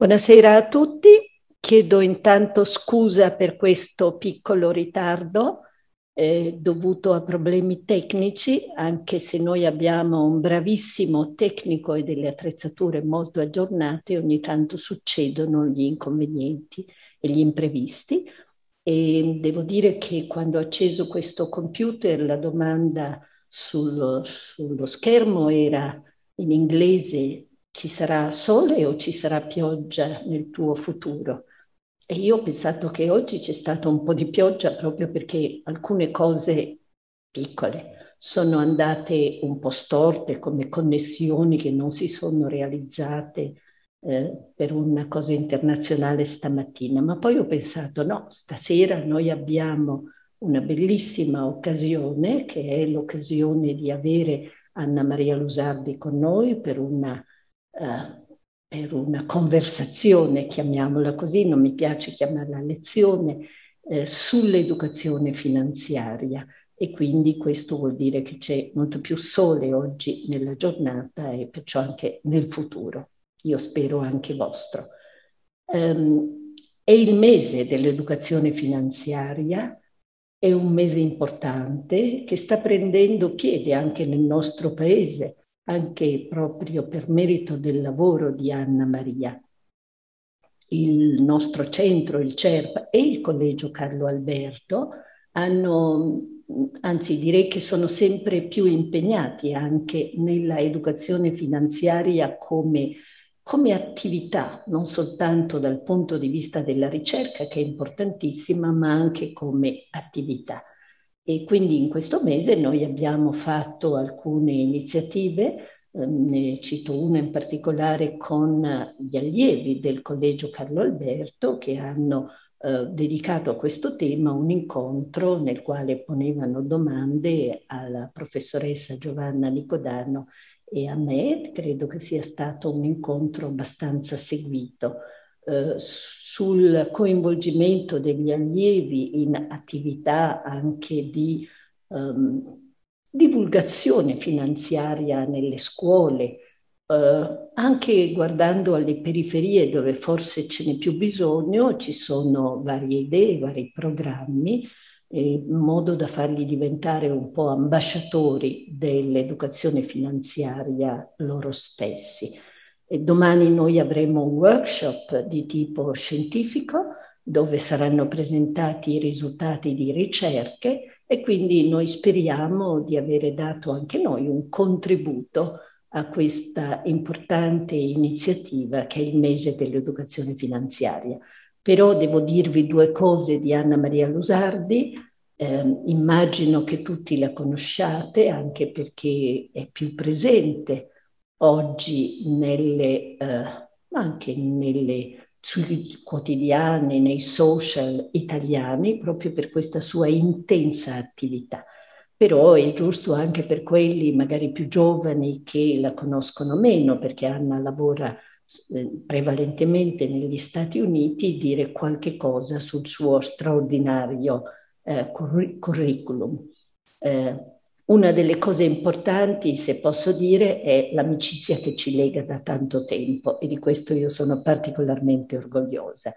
Buonasera a tutti, chiedo intanto scusa per questo piccolo ritardo eh, dovuto a problemi tecnici, anche se noi abbiamo un bravissimo tecnico e delle attrezzature molto aggiornate, ogni tanto succedono gli inconvenienti e gli imprevisti. E devo dire che quando ho acceso questo computer la domanda sullo, sullo schermo era in inglese ci sarà sole o ci sarà pioggia nel tuo futuro? E io ho pensato che oggi c'è stato un po' di pioggia proprio perché alcune cose piccole sono andate un po' storte come connessioni che non si sono realizzate eh, per una cosa internazionale stamattina, ma poi ho pensato no, stasera noi abbiamo una bellissima occasione che è l'occasione di avere Anna Maria Lusardi con noi per una eh, per una conversazione, chiamiamola così, non mi piace chiamarla lezione, eh, sull'educazione finanziaria e quindi questo vuol dire che c'è molto più sole oggi nella giornata e perciò anche nel futuro. Io spero anche vostro. Um, è il mese dell'educazione finanziaria, è un mese importante che sta prendendo piede anche nel nostro paese anche proprio per merito del lavoro di Anna Maria. Il nostro centro, il CERP e il Collegio Carlo Alberto hanno, anzi direi che sono sempre più impegnati anche nella educazione finanziaria come, come attività, non soltanto dal punto di vista della ricerca, che è importantissima, ma anche come attività. E quindi in questo mese noi abbiamo fatto alcune iniziative, ehm, ne cito una in particolare con gli allievi del Collegio Carlo Alberto che hanno eh, dedicato a questo tema un incontro nel quale ponevano domande alla professoressa Giovanna Nicodano e a me. Credo che sia stato un incontro abbastanza seguito. Eh, sul coinvolgimento degli allievi in attività anche di um, divulgazione finanziaria nelle scuole, uh, anche guardando alle periferie dove forse ce n'è più bisogno, ci sono varie idee, vari programmi, in modo da farli diventare un po' ambasciatori dell'educazione finanziaria loro stessi. E domani noi avremo un workshop di tipo scientifico dove saranno presentati i risultati di ricerche e quindi noi speriamo di avere dato anche noi un contributo a questa importante iniziativa che è il mese dell'educazione finanziaria. Però devo dirvi due cose di Anna Maria Lusardi. Eh, immagino che tutti la conosciate anche perché è più presente oggi nelle, eh, anche nelle, sui quotidiani, nei social italiani, proprio per questa sua intensa attività. Però è giusto anche per quelli magari più giovani che la conoscono meno, perché Anna lavora eh, prevalentemente negli Stati Uniti, dire qualche cosa sul suo straordinario eh, curriculum. Eh, una delle cose importanti, se posso dire, è l'amicizia che ci lega da tanto tempo e di questo io sono particolarmente orgogliosa.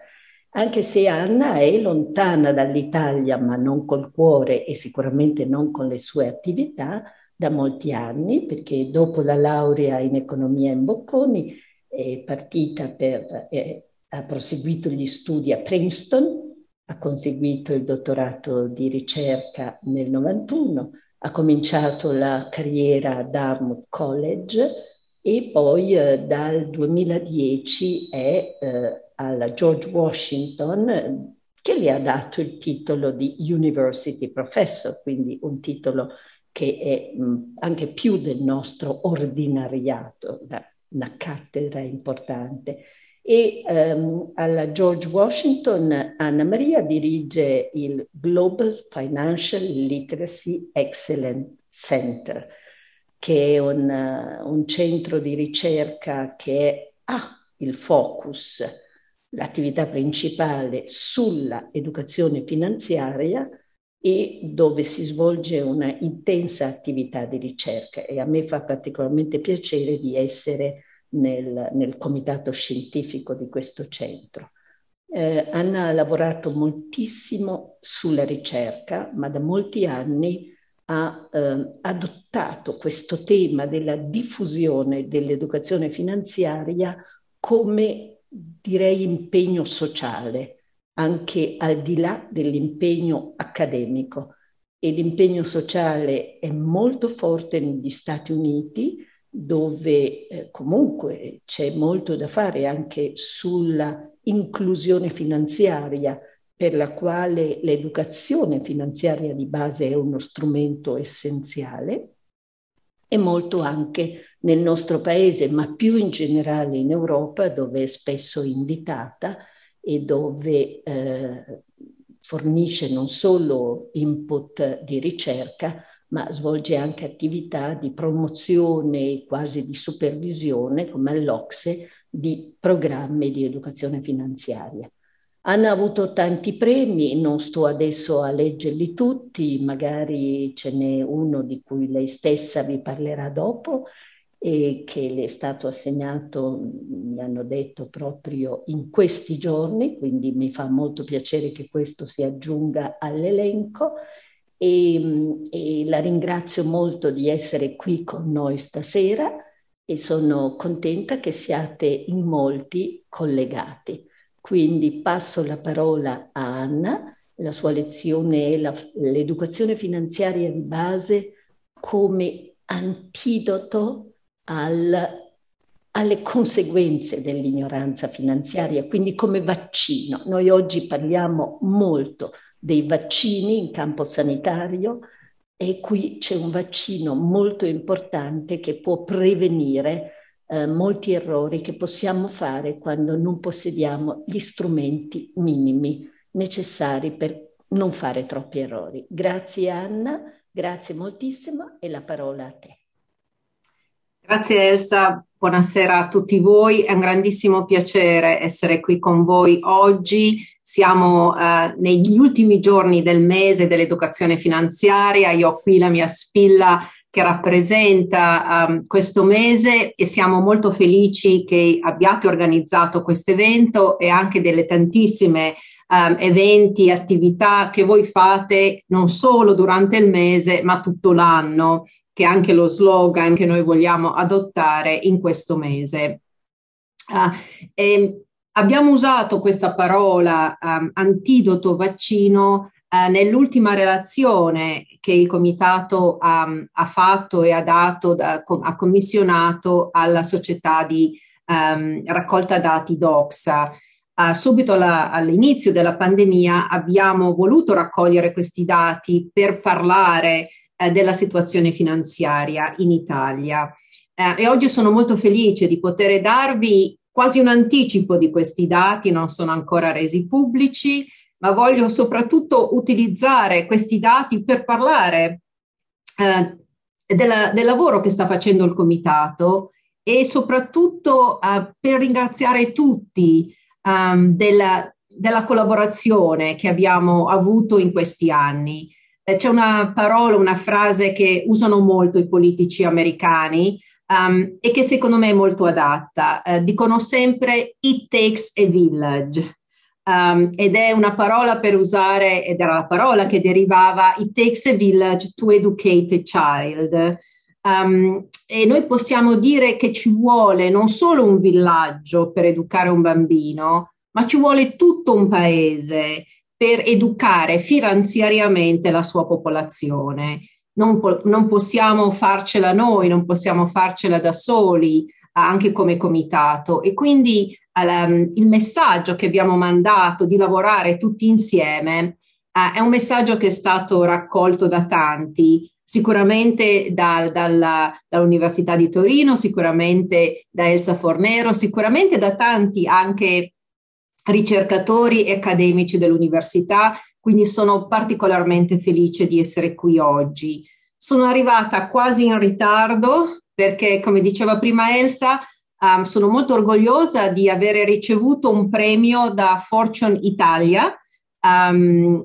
Anche se Anna è lontana dall'Italia, ma non col cuore e sicuramente non con le sue attività, da molti anni, perché dopo la laurea in economia in Bocconi è partita per, eh, ha proseguito gli studi a Princeton, ha conseguito il dottorato di ricerca nel 91 ha cominciato la carriera a Dartmouth College e poi eh, dal 2010 è eh, alla George Washington che le ha dato il titolo di University Professor, quindi un titolo che è mh, anche più del nostro ordinariato, una cattedra importante e um, alla George Washington Anna Maria dirige il Global Financial Literacy Excellence Center, che è un, uh, un centro di ricerca che ha il focus, l'attività principale sulla educazione finanziaria e dove si svolge una intensa attività di ricerca. E a me fa particolarmente piacere di essere nel, nel comitato scientifico di questo centro. Eh, Anna ha lavorato moltissimo sulla ricerca, ma da molti anni ha eh, adottato questo tema della diffusione dell'educazione finanziaria come, direi, impegno sociale, anche al di là dell'impegno accademico. E l'impegno sociale è molto forte negli Stati Uniti, dove eh, comunque c'è molto da fare anche sulla inclusione finanziaria, per la quale l'educazione finanziaria di base è uno strumento essenziale, e molto anche nel nostro paese, ma più in generale in Europa, dove è spesso invitata e dove eh, fornisce non solo input di ricerca, ma svolge anche attività di promozione, quasi di supervisione, come all'Ocse, di programmi di educazione finanziaria. Hanno avuto tanti premi, non sto adesso a leggerli tutti, magari ce n'è uno di cui lei stessa vi parlerà dopo e che le è stato assegnato, mi hanno detto, proprio in questi giorni, quindi mi fa molto piacere che questo si aggiunga all'elenco e, e la ringrazio molto di essere qui con noi stasera e sono contenta che siate in molti collegati. Quindi passo la parola a Anna, la sua lezione è la, l'educazione finanziaria di base come antidoto al, alle conseguenze dell'ignoranza finanziaria, quindi come vaccino. Noi oggi parliamo molto dei vaccini in campo sanitario e qui c'è un vaccino molto importante che può prevenire eh, molti errori che possiamo fare quando non possediamo gli strumenti minimi necessari per non fare troppi errori. Grazie Anna, grazie moltissimo e la parola a te. Grazie Elsa, buonasera a tutti voi, è un grandissimo piacere essere qui con voi oggi. Siamo eh, negli ultimi giorni del mese dell'educazione finanziaria, io ho qui la mia spilla che rappresenta um, questo mese e siamo molto felici che abbiate organizzato questo evento e anche delle tantissime um, eventi, attività che voi fate non solo durante il mese ma tutto l'anno che è anche lo slogan che noi vogliamo adottare in questo mese. Uh, abbiamo usato questa parola um, antidoto vaccino uh, nell'ultima relazione che il comitato um, ha fatto e ha dato, da, com- ha commissionato alla società di um, raccolta dati DOXA. Uh, subito alla, all'inizio della pandemia abbiamo voluto raccogliere questi dati per parlare eh, della situazione finanziaria in Italia. Eh, e oggi sono molto felice di poter darvi quasi un anticipo di questi dati, non sono ancora resi pubblici, ma voglio soprattutto utilizzare questi dati per parlare eh, della, del lavoro che sta facendo il comitato e soprattutto eh, per ringraziare tutti um, della, della collaborazione che abbiamo avuto in questi anni. Eh, c'è una parola, una frase che usano molto i politici americani um, e che secondo me è molto adatta. Uh, dicono sempre it takes a village. Um, ed è una parola per usare, ed era la parola che derivava it takes a village to educate a child. Um, e noi possiamo dire che ci vuole non solo un villaggio per educare un bambino, ma ci vuole tutto un paese per educare finanziariamente la sua popolazione. Non, po- non possiamo farcela noi, non possiamo farcela da soli, anche come comitato. E quindi um, il messaggio che abbiamo mandato di lavorare tutti insieme uh, è un messaggio che è stato raccolto da tanti, sicuramente dal, dalla, dall'Università di Torino, sicuramente da Elsa Fornero, sicuramente da tanti anche ricercatori e accademici dell'università, quindi sono particolarmente felice di essere qui oggi. Sono arrivata quasi in ritardo perché, come diceva prima Elsa, um, sono molto orgogliosa di avere ricevuto un premio da Fortune Italia um,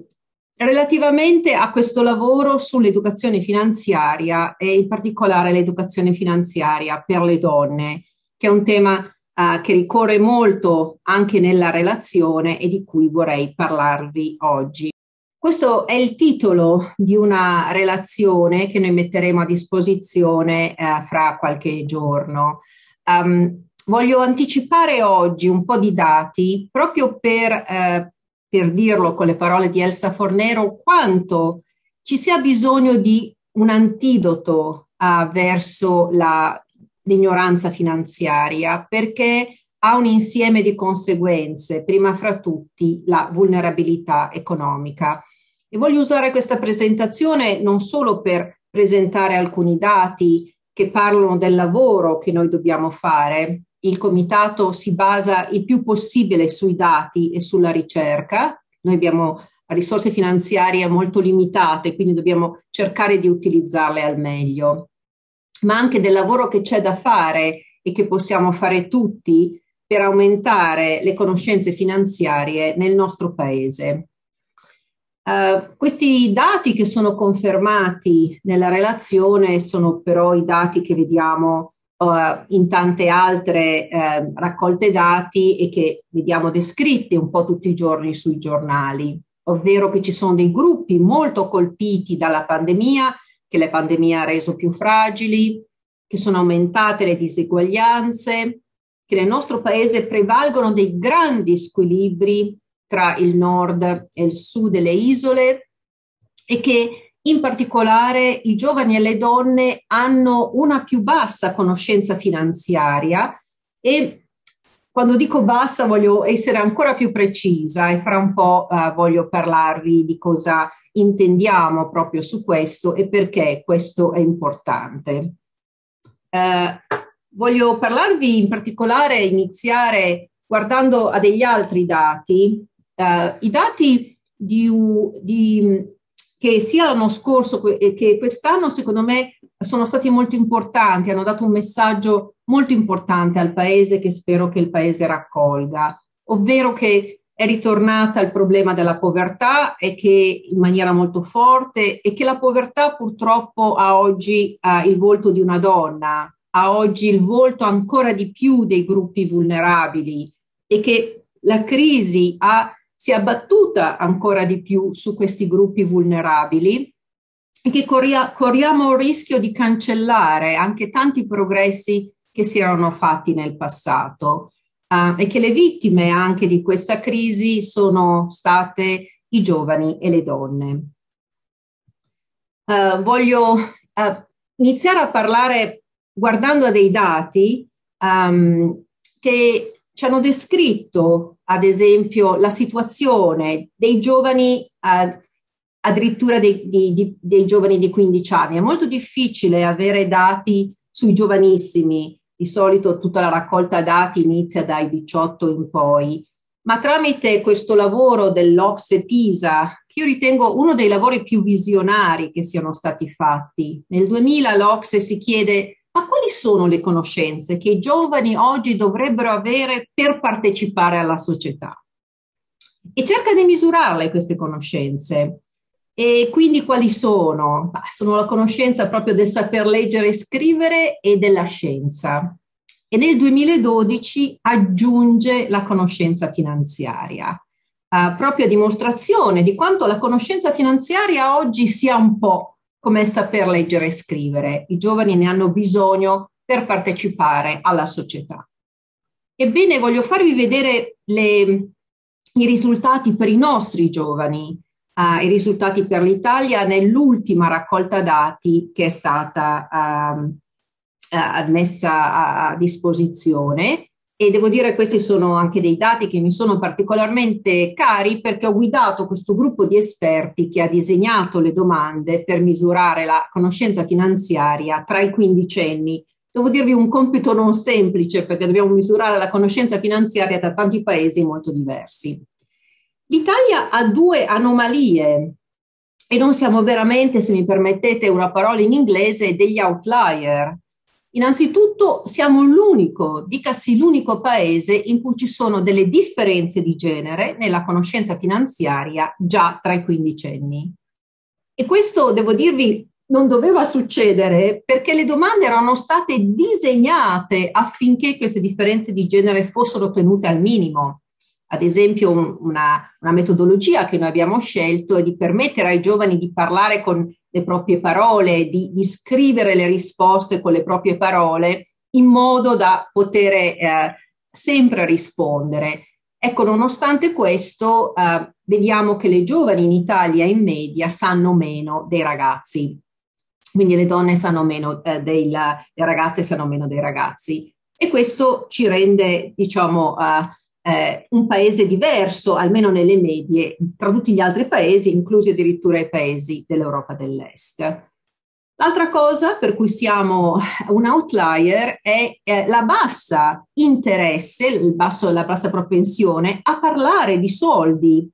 relativamente a questo lavoro sull'educazione finanziaria e in particolare l'educazione finanziaria per le donne che è un tema uh, che ricorre molto anche nella relazione e di cui vorrei parlarvi oggi. Questo è il titolo di una relazione che noi metteremo a disposizione uh, fra qualche giorno. Um, voglio anticipare oggi un po' di dati proprio per, uh, per dirlo con le parole di Elsa Fornero, quanto ci sia bisogno di un antidoto uh, verso la, l'ignoranza finanziaria, perché ha un insieme di conseguenze, prima fra tutti la vulnerabilità economica. E voglio usare questa presentazione non solo per presentare alcuni dati che parlano del lavoro che noi dobbiamo fare. Il comitato si basa il più possibile sui dati e sulla ricerca. Noi abbiamo risorse finanziarie molto limitate, quindi dobbiamo cercare di utilizzarle al meglio, ma anche del lavoro che c'è da fare e che possiamo fare tutti per aumentare le conoscenze finanziarie nel nostro paese. Uh, questi dati che sono confermati nella relazione sono però i dati che vediamo uh, in tante altre uh, raccolte dati e che vediamo descritti un po' tutti i giorni sui giornali, ovvero che ci sono dei gruppi molto colpiti dalla pandemia, che la pandemia ha reso più fragili, che sono aumentate le diseguaglianze, che nel nostro paese prevalgono dei grandi squilibri tra il nord e il sud delle isole e che in particolare i giovani e le donne hanno una più bassa conoscenza finanziaria e quando dico bassa voglio essere ancora più precisa e fra un po' uh, voglio parlarvi di cosa intendiamo proprio su questo e perché questo è importante. Uh, Voglio parlarvi in particolare, iniziare guardando a degli altri dati, uh, i dati di, di, che sia l'anno scorso che quest'anno secondo me sono stati molto importanti, hanno dato un messaggio molto importante al Paese che spero che il Paese raccolga, ovvero che è ritornata il problema della povertà e che in maniera molto forte e che la povertà purtroppo ha oggi uh, il volto di una donna, ha oggi il volto ancora di più dei gruppi vulnerabili e che la crisi ha, si è abbattuta ancora di più su questi gruppi vulnerabili e che corria, corriamo il rischio di cancellare anche tanti progressi che si erano fatti nel passato uh, e che le vittime anche di questa crisi sono state i giovani e le donne. Uh, voglio uh, iniziare a parlare guardando a dei dati um, che ci hanno descritto, ad esempio, la situazione dei giovani, uh, addirittura dei, dei, dei, giovani di 15 anni. È molto difficile avere dati sui giovanissimi, di solito tutta la raccolta dati inizia dai 18 in poi, ma tramite questo lavoro dell'Ocse Pisa, che io ritengo uno dei lavori più visionari che siano stati fatti, nel 2000 l'Ocse si chiede ma quali sono le conoscenze che i giovani oggi dovrebbero avere per partecipare alla società? E cerca di misurarle queste conoscenze. E quindi quali sono? sono la conoscenza proprio del saper leggere e scrivere e della scienza. E nel 2012 aggiunge la conoscenza finanziaria, uh, proprio a dimostrazione di quanto la conoscenza finanziaria oggi sia un po' come saper leggere e scrivere. I giovani ne hanno bisogno per partecipare alla società. Ebbene, voglio farvi vedere le, i risultati per i nostri giovani, uh, i risultati per l'Italia nell'ultima raccolta dati che è stata uh, messa a, a disposizione e devo dire che questi sono anche dei dati che mi sono particolarmente cari perché ho guidato questo gruppo di esperti che ha disegnato le domande per misurare la conoscenza finanziaria tra i quindicenni. Devo dirvi un compito non semplice perché dobbiamo misurare la conoscenza finanziaria da tanti paesi molto diversi. L'Italia ha due anomalie e non siamo veramente, se mi permettete una parola in inglese, degli outlier Innanzitutto siamo l'unico, dicasi l'unico paese in cui ci sono delle differenze di genere nella conoscenza finanziaria già tra i quindicenni. E questo, devo dirvi, non doveva succedere perché le domande erano state disegnate affinché queste differenze di genere fossero tenute al minimo. Ad esempio, un, una, una, metodologia che noi abbiamo scelto è di permettere ai giovani di parlare con le proprie parole, di, di scrivere le risposte con le proprie parole in modo da poter eh, sempre rispondere. Ecco, nonostante questo, eh, vediamo che le giovani in Italia in media sanno meno dei ragazzi quindi le donne sanno meno eh, dei, le ragazze sanno meno dei ragazzi e questo ci rende, diciamo, uh, eh, un paese diverso, almeno nelle medie, tra tutti gli altri paesi, inclusi addirittura i paesi dell'Europa dell'Est. L'altra cosa per cui siamo un outlier è eh, la bassa interesse, basso, la bassa propensione a parlare di soldi,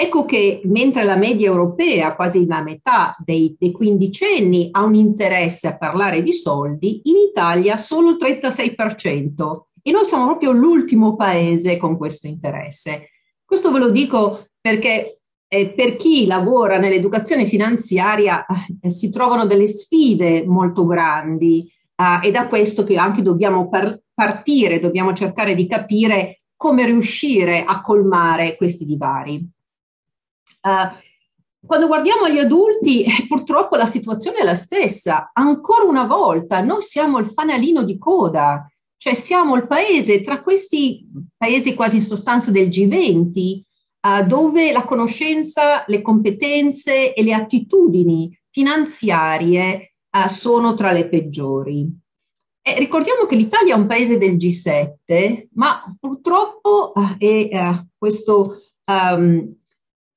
Ecco che mentre la media europea, quasi la metà dei, dei quindicenni, ha un interesse a parlare di soldi, in Italia solo il 36%. E noi siamo proprio l'ultimo paese con questo interesse. Questo ve lo dico perché eh, per chi lavora nell'educazione finanziaria eh, si trovano delle sfide molto grandi eh, e da questo che anche dobbiamo par- partire, dobbiamo cercare di capire come riuscire a colmare questi divari. Uh, quando guardiamo gli adulti, purtroppo la situazione è la stessa. Ancora una volta, noi siamo il fanalino di coda, cioè siamo il paese tra questi paesi quasi in sostanza del G20, uh, dove la conoscenza, le competenze e le attitudini finanziarie uh, sono tra le peggiori. E ricordiamo che l'Italia è un paese del G7, ma purtroppo è questo um,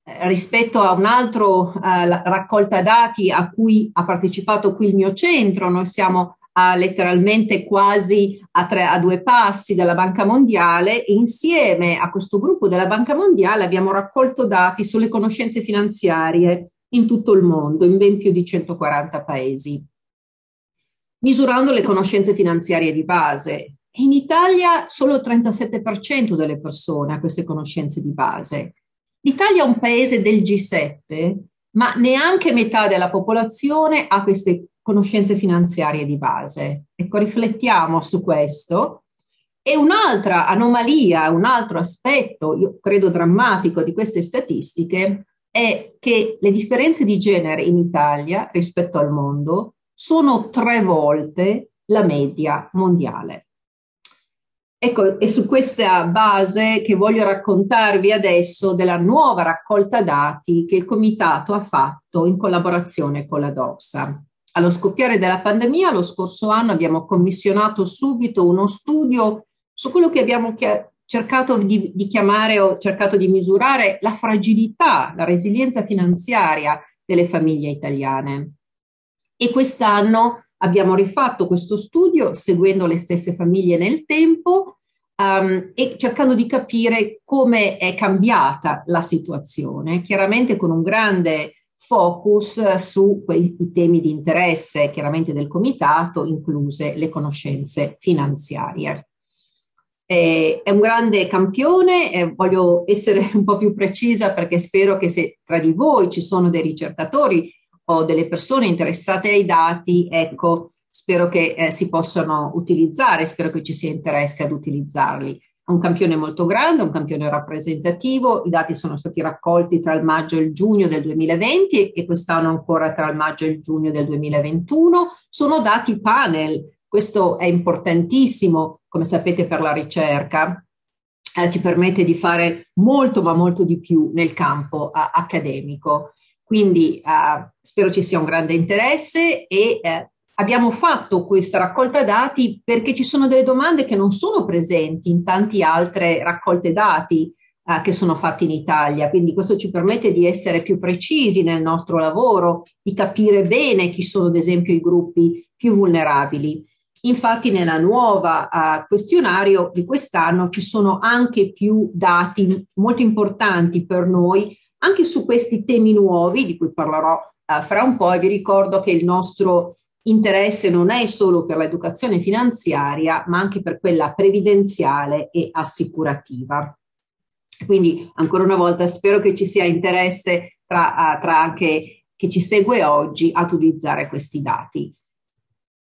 eh, rispetto a un altro uh, raccolta dati a cui ha partecipato qui il mio centro, noi siamo uh, letteralmente quasi a, tre, a due passi dalla Banca Mondiale insieme a questo gruppo della Banca Mondiale abbiamo raccolto dati sulle conoscenze finanziarie in tutto il mondo, in ben più di 140 paesi, misurando le conoscenze finanziarie di base. In Italia solo il 37% delle persone ha queste conoscenze di base L'Italia è un paese del G7, ma neanche metà della popolazione ha queste conoscenze finanziarie di base. Ecco, riflettiamo su questo. E un'altra anomalia, un altro aspetto, io credo drammatico di queste statistiche, è che le differenze di genere in Italia rispetto al mondo sono tre volte la media mondiale. Ecco, è su questa base che voglio raccontarvi adesso della nuova raccolta dati che il comitato ha fatto in collaborazione con la DOXA. Allo scoppiare della pandemia, lo scorso anno abbiamo commissionato subito uno studio su quello che abbiamo cercato di, di chiamare o cercato di misurare la fragilità, la resilienza finanziaria delle famiglie italiane. E quest'anno Abbiamo rifatto questo studio seguendo le stesse famiglie nel tempo um, e cercando di capire come è cambiata la situazione, chiaramente con un grande focus su quei temi di interesse, chiaramente del comitato, incluse le conoscenze finanziarie. è un grande campione, eh, voglio essere un po' più precisa perché spero che se tra di voi ci sono dei ricercatori o delle persone interessate ai dati, ecco, spero che eh, si possano utilizzare, spero che ci sia interesse ad utilizzarli. Un campione molto grande, un campione rappresentativo, i dati sono stati raccolti tra il maggio e il giugno del 2020 e quest'anno ancora tra il maggio e il giugno del 2021. Sono dati panel, questo è importantissimo, come sapete, per la ricerca. Eh, ci permette di fare molto, ma molto di più nel campo uh, accademico. Quindi uh, spero ci sia un grande interesse e uh, abbiamo fatto questa raccolta dati perché ci sono delle domande che non sono presenti in tante altre raccolte dati uh, che sono fatte in Italia. Quindi questo ci permette di essere più precisi nel nostro lavoro, di capire bene chi sono ad esempio i gruppi più vulnerabili. Infatti nella nuova uh, questionario di quest'anno ci sono anche più dati molto importanti per noi anche su questi temi nuovi di cui parlerò uh, fra un po' e vi ricordo che il nostro interesse non è solo per l'educazione finanziaria, ma anche per quella previdenziale e assicurativa. Quindi ancora una volta spero che ci sia interesse tra, tra anche che ci segue oggi ad utilizzare questi dati.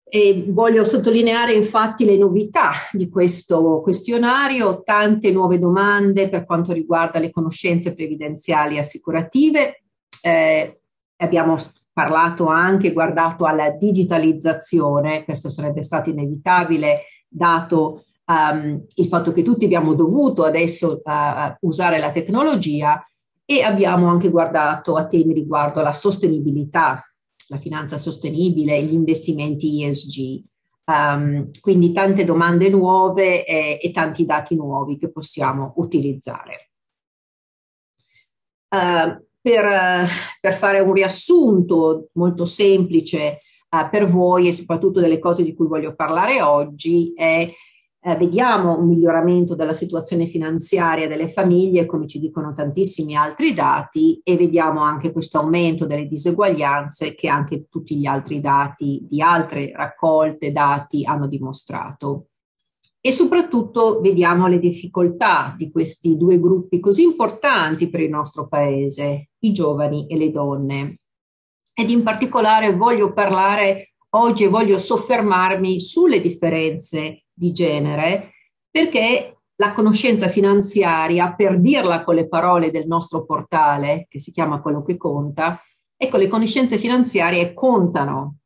E voglio sottolineare infatti le novità di questo questionario, tante nuove domande per quanto riguarda le conoscenze previdenziali e assicurative. Eh, abbiamo parlato anche, guardato alla digitalizzazione, questo sarebbe stato inevitabile dato um, il fatto che tutti abbiamo dovuto adesso uh, usare la tecnologia e abbiamo anche guardato a temi riguardo alla sostenibilità la finanza sostenibile, gli investimenti ESG. Um, ehm, quindi tante domande nuove e, e, tanti dati nuovi che possiamo utilizzare. Uh, per, per, fare un riassunto molto semplice uh, per voi e soprattutto delle cose di cui voglio parlare oggi è eh, vediamo un miglioramento della situazione finanziaria delle famiglie, come ci dicono tantissimi altri dati, e vediamo anche questo aumento delle diseguaglianze che anche tutti gli altri dati di altre raccolte dati hanno dimostrato. E soprattutto vediamo le difficoltà di questi due gruppi così importanti per il nostro paese, i giovani e le donne. Ed in particolare voglio parlare oggi e voglio soffermarmi sulle differenze di genere, perché la conoscenza finanziaria, per dirla con le parole del nostro portale, che si chiama Quello che conta, ecco, le conoscenze finanziarie contano,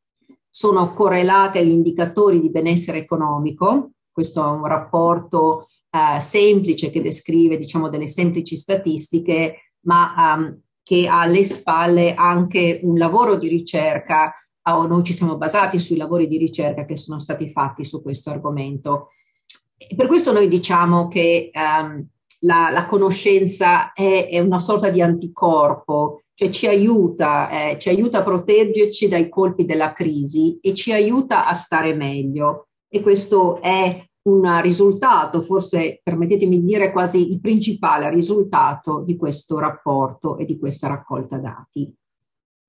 sono correlate agli indicatori di benessere economico, questo è un rapporto eh, semplice che descrive, diciamo, delle semplici statistiche, ma um, che ha alle spalle anche un lavoro di ricerca o noi ci siamo basati sui lavori di ricerca che sono stati fatti su questo argomento. E per questo noi diciamo che um, la, la, conoscenza è, è, una sorta di anticorpo, cioè ci aiuta, eh, ci aiuta a proteggerci dai colpi della crisi e ci aiuta a stare meglio. E questo è un risultato, forse permettetemi di dire quasi il principale risultato di questo rapporto e di questa raccolta dati.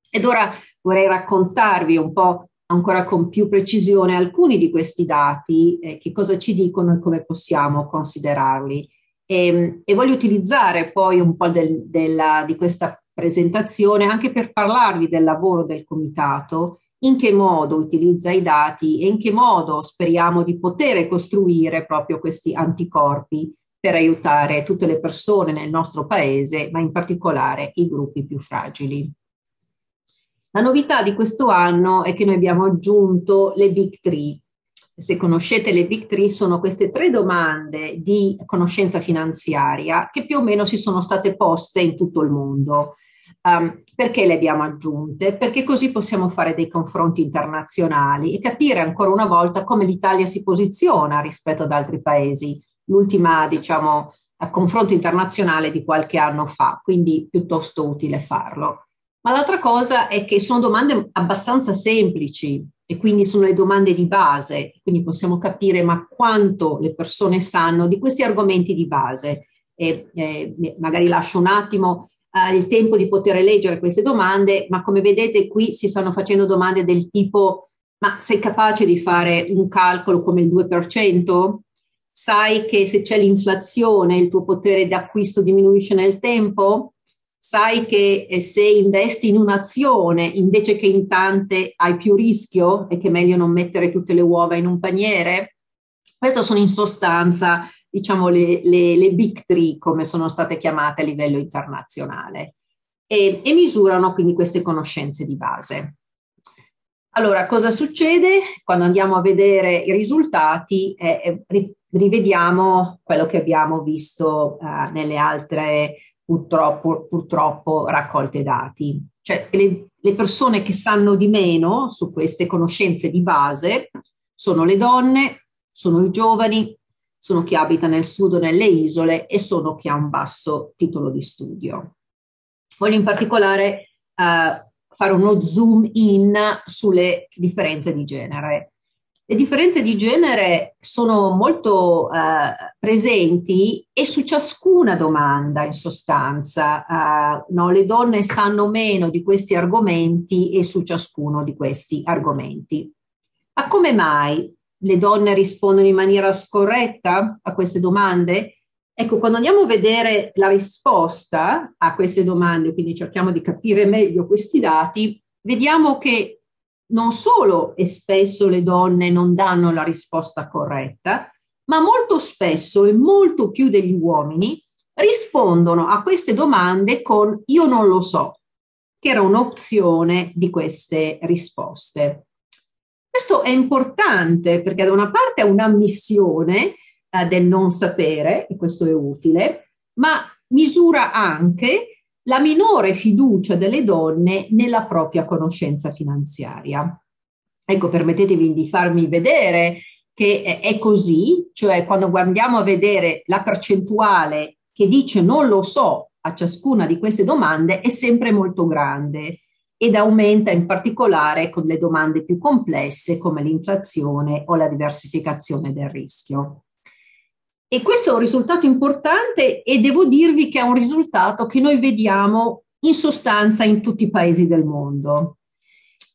Ed ora vorrei raccontarvi un po' ancora con più precisione alcuni di questi dati, eh, che cosa ci dicono e come possiamo considerarli. E, ehm, e voglio utilizzare poi un po' del, della, di questa presentazione anche per parlarvi del lavoro del comitato, in che modo utilizza i dati e in che modo speriamo di poter costruire proprio questi anticorpi per aiutare tutte le persone nel nostro paese, ma in particolare i gruppi più fragili. La novità di questo anno è che noi abbiamo aggiunto le Big Three. Se conoscete le Big Three, sono queste tre domande di conoscenza finanziaria che più o meno si sono state poste in tutto il mondo. Um, perché le abbiamo aggiunte? Perché così possiamo fare dei confronti internazionali e capire ancora una volta come l'Italia si posiziona rispetto ad altri paesi. L'ultima, diciamo, confronto internazionale di qualche anno fa, quindi piuttosto utile farlo. Ma l'altra cosa è che sono domande abbastanza semplici e quindi sono le domande di base, quindi possiamo capire ma quanto le persone sanno di questi argomenti di base. E, eh, magari lascio un attimo eh, il tempo di poter leggere queste domande, ma come vedete qui si stanno facendo domande del tipo ma sei capace di fare un calcolo come il 2%? Sai che se c'è l'inflazione il tuo potere d'acquisto diminuisce nel tempo? sai che eh, se investi in un'azione invece che in tante hai più rischio e che è meglio non mettere tutte le uova in un paniere? Queste sono in sostanza, diciamo, le, le, le big three, come sono state chiamate a livello internazionale, e, e misurano quindi queste conoscenze di base. Allora, cosa succede quando andiamo a vedere i risultati? Eh, rivediamo quello che abbiamo visto eh, nelle altre purtroppo, purtroppo raccolte dati. Cioè le, le persone che sanno di meno su queste conoscenze di base sono le donne, sono i giovani, sono chi abita nel sud o nelle isole e sono chi ha un basso titolo di studio. Voglio in particolare uh, fare uno zoom in sulle differenze di genere. Le differenze di genere sono molto eh, presenti e su ciascuna domanda, in sostanza, eh, no? le donne sanno meno di questi argomenti e su ciascuno di questi argomenti. Ma come mai le donne rispondono in maniera scorretta a queste domande? Ecco, quando andiamo a vedere la risposta a queste domande, quindi cerchiamo di capire meglio questi dati, vediamo che non solo e spesso le donne non danno la risposta corretta, ma molto spesso e molto più degli uomini rispondono a queste domande con io non lo so, che era un'opzione di queste risposte. Questo è importante perché da una parte è un'ammissione eh, del non sapere, e questo è utile, ma misura anche la minore fiducia delle donne nella propria conoscenza finanziaria. Ecco, permettetevi di farmi vedere che è così, cioè quando andiamo a vedere la percentuale che dice non lo so a ciascuna di queste domande è sempre molto grande ed aumenta in particolare con le domande più complesse come l'inflazione o la diversificazione del rischio. E questo è un risultato importante e devo dirvi che è un risultato che noi vediamo in sostanza in tutti i paesi del mondo.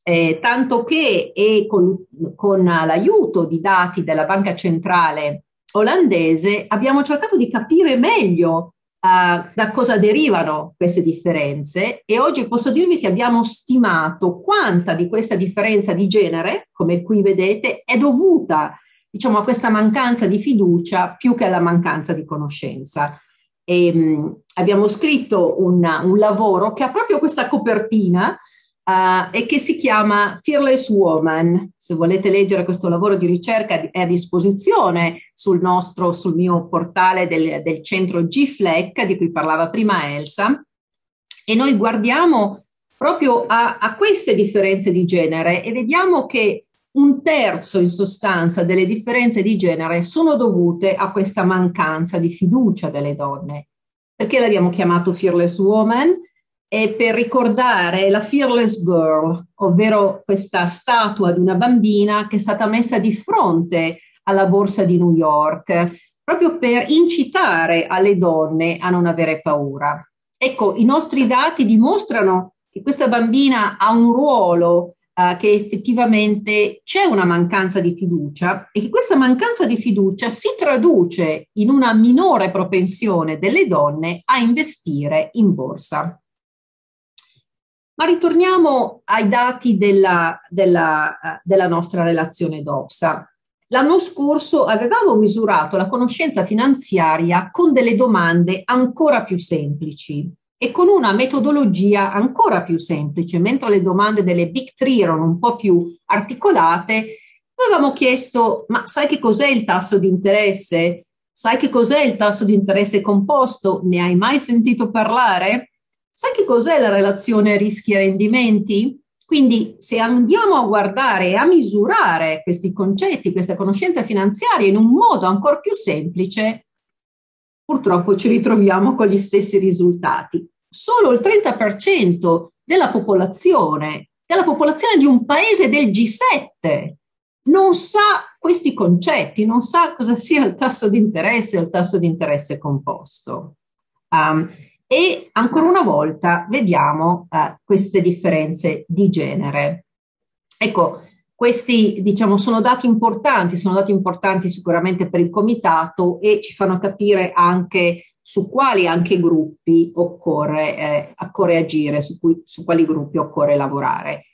Eh, tanto che e con, con l'aiuto di dati della Banca Centrale olandese abbiamo cercato di capire meglio Uh, da cosa derivano queste differenze e oggi posso dirvi che abbiamo stimato quanta di questa differenza di genere, come qui vedete, è dovuta diciamo, a questa mancanza di fiducia più che alla mancanza di conoscenza. E, mh, abbiamo scritto un, un, lavoro che ha proprio questa copertina uh, e che si chiama Fearless Woman. Se volete leggere questo lavoro di ricerca è a disposizione sul nostro, sul mio portale del, del centro GFLEC di cui parlava prima Elsa. E noi guardiamo proprio a, a queste differenze di genere e vediamo che un terzo in sostanza delle differenze di genere sono dovute a questa mancanza di fiducia delle donne. Perché l'abbiamo chiamato Fearless Woman? È per ricordare la Fearless Girl, ovvero questa statua di una bambina che è stata messa di fronte alla borsa di New York, proprio per incitare alle donne a non avere paura. Ecco, i nostri dati dimostrano che questa bambina ha un ruolo uh, che effettivamente c'è una mancanza di fiducia e che questa mancanza di fiducia si traduce in una minore propensione delle donne a investire in borsa. Ma ritorniamo ai dati della, della, uh, della nostra relazione DOXA. L'anno scorso avevamo misurato la conoscenza finanziaria con delle domande ancora più semplici e con una metodologia ancora più semplice, mentre le domande delle Big Three erano un po' più articolate, noi avevamo chiesto, ma sai che cos'è il tasso di interesse? Sai che cos'è il tasso di interesse composto? Ne hai mai sentito parlare? Sai che cos'è la relazione rischi e rendimenti? Quindi se andiamo a guardare e a misurare questi concetti, queste conoscenze finanziarie in un modo ancora più semplice, purtroppo ci ritroviamo con gli stessi risultati. Solo il 30% della popolazione, della popolazione di un paese del G7 non sa questi concetti, non sa cosa sia il tasso di interesse o il tasso di interesse composto. Um, e ancora una volta vediamo uh, queste differenze di genere. Ecco, questi, diciamo, sono dati importanti, sono dati importanti sicuramente per il comitato e ci fanno capire anche su quali anche gruppi occorre, eh, occorre agire, su, cui, su, quali gruppi occorre lavorare.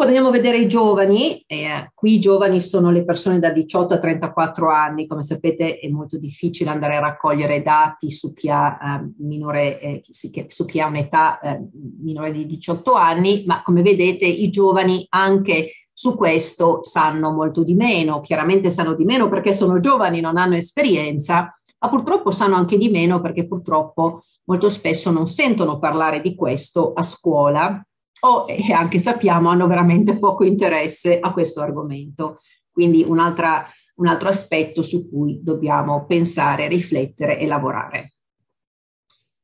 Quando andiamo a vedere i giovani, eh, qui i giovani sono le persone da 18 a 34 anni, come sapete è molto difficile andare a raccogliere dati su chi ha, eh, minore, eh, su chi ha un'età eh, minore di 18 anni, ma come vedete i giovani anche su questo sanno molto di meno, chiaramente sanno di meno perché sono giovani, non hanno esperienza, ma purtroppo sanno anche di meno perché purtroppo molto spesso non sentono parlare di questo a scuola o e anche sappiamo hanno veramente poco interesse a questo argomento. Quindi un altro aspetto su cui dobbiamo pensare, riflettere e lavorare.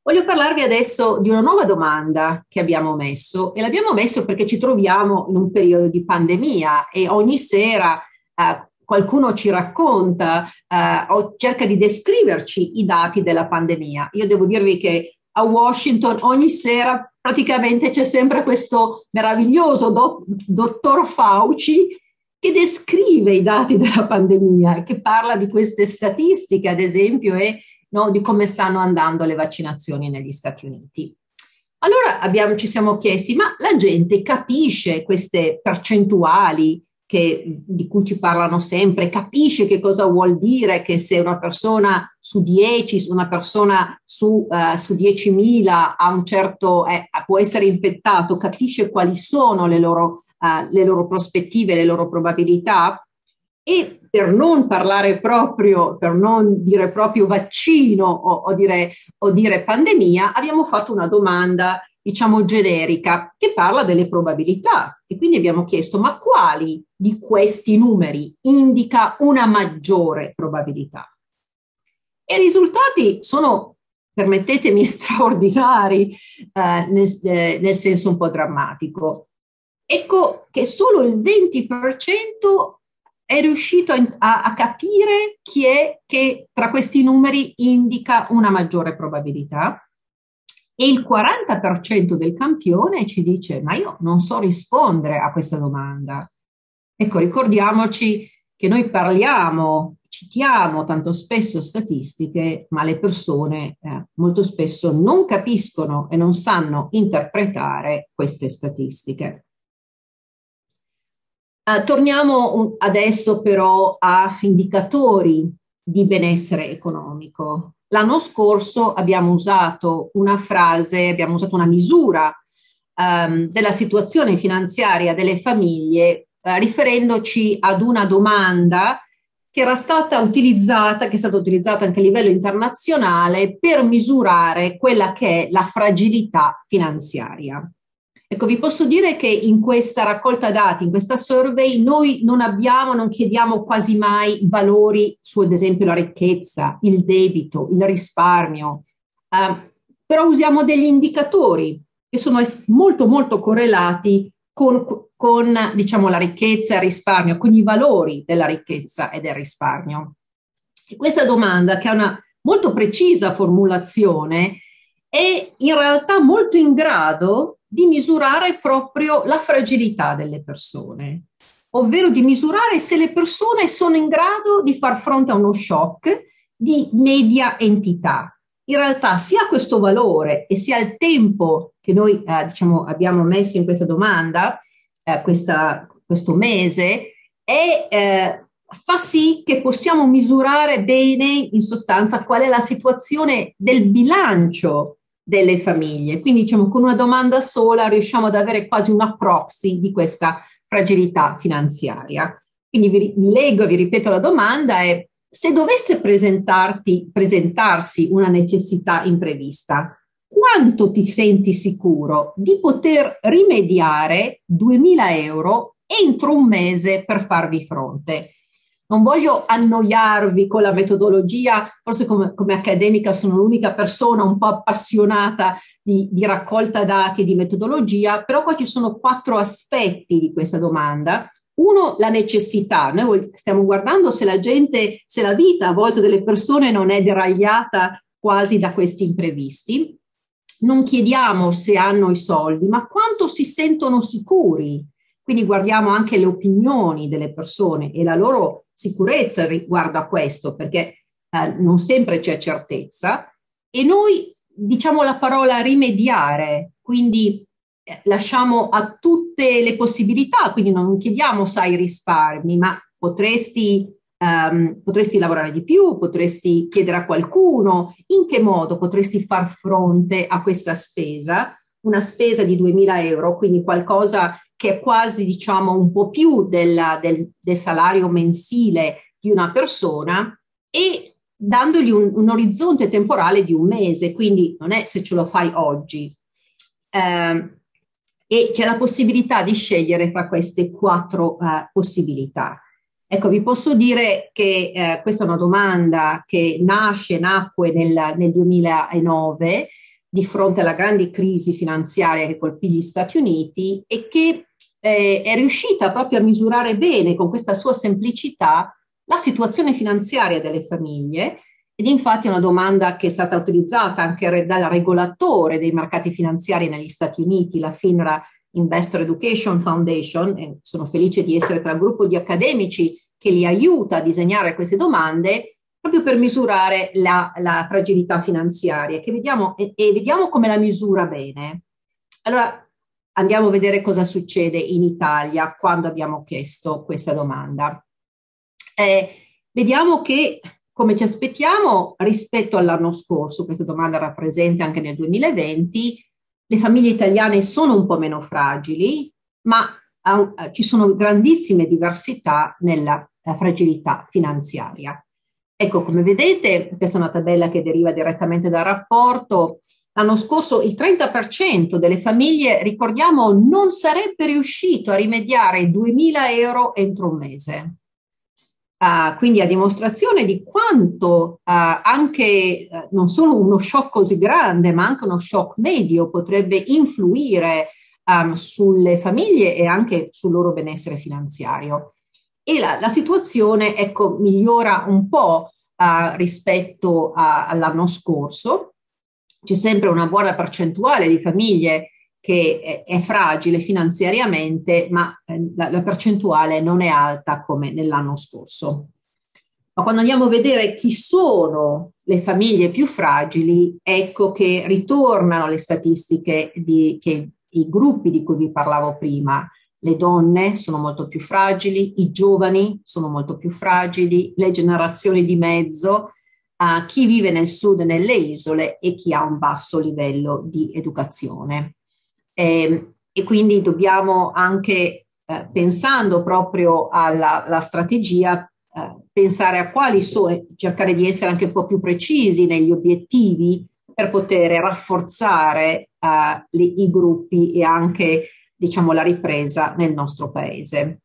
Voglio parlarvi adesso di una nuova domanda che abbiamo messo e l'abbiamo messo perché ci troviamo in un periodo di pandemia e ogni sera eh, qualcuno ci racconta eh, o cerca di descriverci i dati della pandemia. Io devo dirvi che a Washington ogni sera praticamente c'è sempre questo meraviglioso do- dottor Fauci che descrive i dati della pandemia e che parla di queste statistiche, ad esempio, e no, di come stanno andando le vaccinazioni negli Stati Uniti. Allora abbiamo, ci siamo chiesti, ma la gente capisce queste percentuali che, di cui ci parlano sempre, capisce che cosa vuol dire che se una persona su 10, una persona su, uh, su 10.000 ha un certo, eh, può essere infettato, capisce quali sono le loro, uh, le loro prospettive, le loro probabilità? E per non parlare proprio, per non dire proprio vaccino o, o, dire, o dire pandemia, abbiamo fatto una domanda, diciamo, generica che parla delle probabilità. E quindi abbiamo chiesto, ma quali di questi numeri indica una maggiore probabilità? E i risultati sono, permettetemi, straordinari, eh, nel, eh, nel senso un po' drammatico. Ecco che solo il 20% è riuscito a, a, capire chi è che tra questi numeri indica una maggiore probabilità e il 40% del campione ci dice ma io non so rispondere a questa domanda. Ecco, ricordiamoci che noi parliamo, citiamo tanto spesso statistiche, ma le persone eh, molto spesso non capiscono e non sanno interpretare queste statistiche. Uh, torniamo adesso però a indicatori di benessere economico. L'anno scorso abbiamo usato una frase, abbiamo usato una misura um, della situazione finanziaria delle famiglie uh, riferendoci ad una domanda che era stata utilizzata, che è stata utilizzata anche a livello internazionale per misurare quella che è la fragilità finanziaria. Ecco, vi posso dire che in questa raccolta dati, in questa survey, noi non abbiamo, non chiediamo quasi mai valori su, ad esempio, la ricchezza, il debito, il risparmio, eh, però usiamo degli indicatori che sono molto, molto correlati con, con, diciamo, la ricchezza e il risparmio, con i valori della ricchezza e del risparmio. E questa domanda, che ha una molto precisa formulazione, è in realtà molto in grado di misurare proprio la fragilità delle persone, ovvero di misurare se le persone sono in grado di far fronte a uno shock di media entità. In realtà sia questo valore e sia il tempo che noi eh, diciamo, abbiamo messo in questa domanda, eh, questa, questo mese, è, eh, fa sì che possiamo misurare bene in sostanza qual è la situazione del bilancio delle famiglie. Quindi diciamo con una domanda sola riusciamo ad avere quasi una proxy di questa fragilità finanziaria. Quindi vi, vi leggo vi ripeto la domanda è se dovesse presentarsi una necessità imprevista, quanto ti senti sicuro di poter rimediare 2.000 euro entro un mese per farvi fronte? Non voglio annoiarvi con la metodologia, forse come, come accademica sono l'unica persona un po' appassionata di, di raccolta dati e di metodologia, però qua ci sono quattro aspetti di questa domanda. Uno, la necessità. Noi stiamo guardando se la gente, se la vita a volte delle persone non è deragliata quasi da questi imprevisti. Non chiediamo se hanno i soldi, ma quanto si sentono sicuri. Quindi guardiamo anche le opinioni delle persone e la loro sicurezza riguardo a questo, perché eh, non sempre c'è certezza. E noi diciamo la parola rimediare, quindi eh, lasciamo a tutte le possibilità, quindi non chiediamo sai risparmi, ma potresti, um, potresti lavorare di più, potresti chiedere a qualcuno, in che modo potresti far fronte a questa spesa, una spesa di 2.000 euro, quindi qualcosa che è quasi diciamo un po' più della, del, del, salario mensile di una persona e dandogli un, un, orizzonte temporale di un mese, quindi non è se ce lo fai oggi. Eh, e c'è la possibilità di scegliere tra queste quattro uh, possibilità. Ecco, vi posso dire che eh, questa è una domanda che nasce, nacque nel, nel 2009 di fronte alla grande crisi finanziaria che colpì gli Stati Uniti e che eh, è riuscita proprio a misurare bene con questa sua semplicità la situazione finanziaria delle famiglie. Ed infatti è una domanda che è stata utilizzata anche dal regolatore dei mercati finanziari negli Stati Uniti, la FINRA Investor Education Foundation, e sono felice di essere tra il gruppo di accademici che li aiuta a disegnare queste domande, proprio per misurare la, la fragilità finanziaria vediamo, e, e vediamo come la misura bene. Allora, andiamo a vedere cosa succede in Italia quando abbiamo chiesto questa domanda. Eh, vediamo che, come ci aspettiamo, rispetto all'anno scorso, questa domanda era presente anche nel 2020, le famiglie italiane sono un po' meno fragili, ma uh, ci sono grandissime diversità nella uh, fragilità finanziaria. Ecco, come vedete, questa è una tabella che deriva direttamente dal rapporto. L'anno scorso il 30% delle famiglie, ricordiamo, non sarebbe riuscito a rimediare i 2.000 euro entro un mese. Uh, quindi a dimostrazione di quanto uh, anche uh, non solo uno shock così grande, ma anche uno shock medio potrebbe influire um, sulle famiglie e anche sul loro benessere finanziario e la, la situazione ecco, migliora un po' uh, rispetto a, all'anno scorso. C'è sempre una buona percentuale di famiglie che è, è fragile finanziariamente, ma eh, la, la percentuale non è alta come nell'anno scorso. Ma quando andiamo a vedere chi sono le famiglie più fragili, ecco che ritornano le statistiche di che i gruppi di cui vi parlavo prima, le donne sono molto più fragili, i giovani sono molto più fragili, le generazioni di mezzo, uh, chi vive nel sud e nelle isole e chi ha un basso livello di educazione. E, ehm, e quindi dobbiamo anche, eh, pensando proprio alla, strategia, eh, pensare a quali sono, cercare di essere anche un po' più precisi negli obiettivi per poter rafforzare uh, le, i gruppi e anche diciamo, la ripresa nel nostro paese.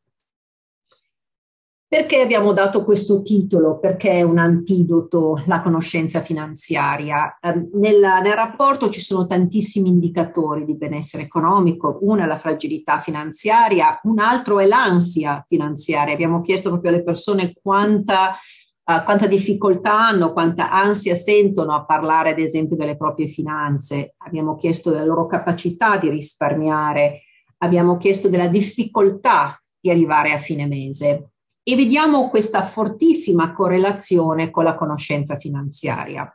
Perché abbiamo dato questo titolo? Perché è un antidoto la conoscenza finanziaria. Eh, nel rapporto ci sono tantissimi indicatori di benessere economico, uno è la fragilità finanziaria, un altro è l'ansia finanziaria. Abbiamo chiesto proprio alle persone quanta, uh, quanta difficoltà hanno, quanta ansia sentono a parlare ad esempio delle proprie finanze. Abbiamo chiesto della loro capacità di risparmiare, abbiamo chiesto della difficoltà di arrivare a fine mese e vediamo questa fortissima correlazione con la conoscenza finanziaria.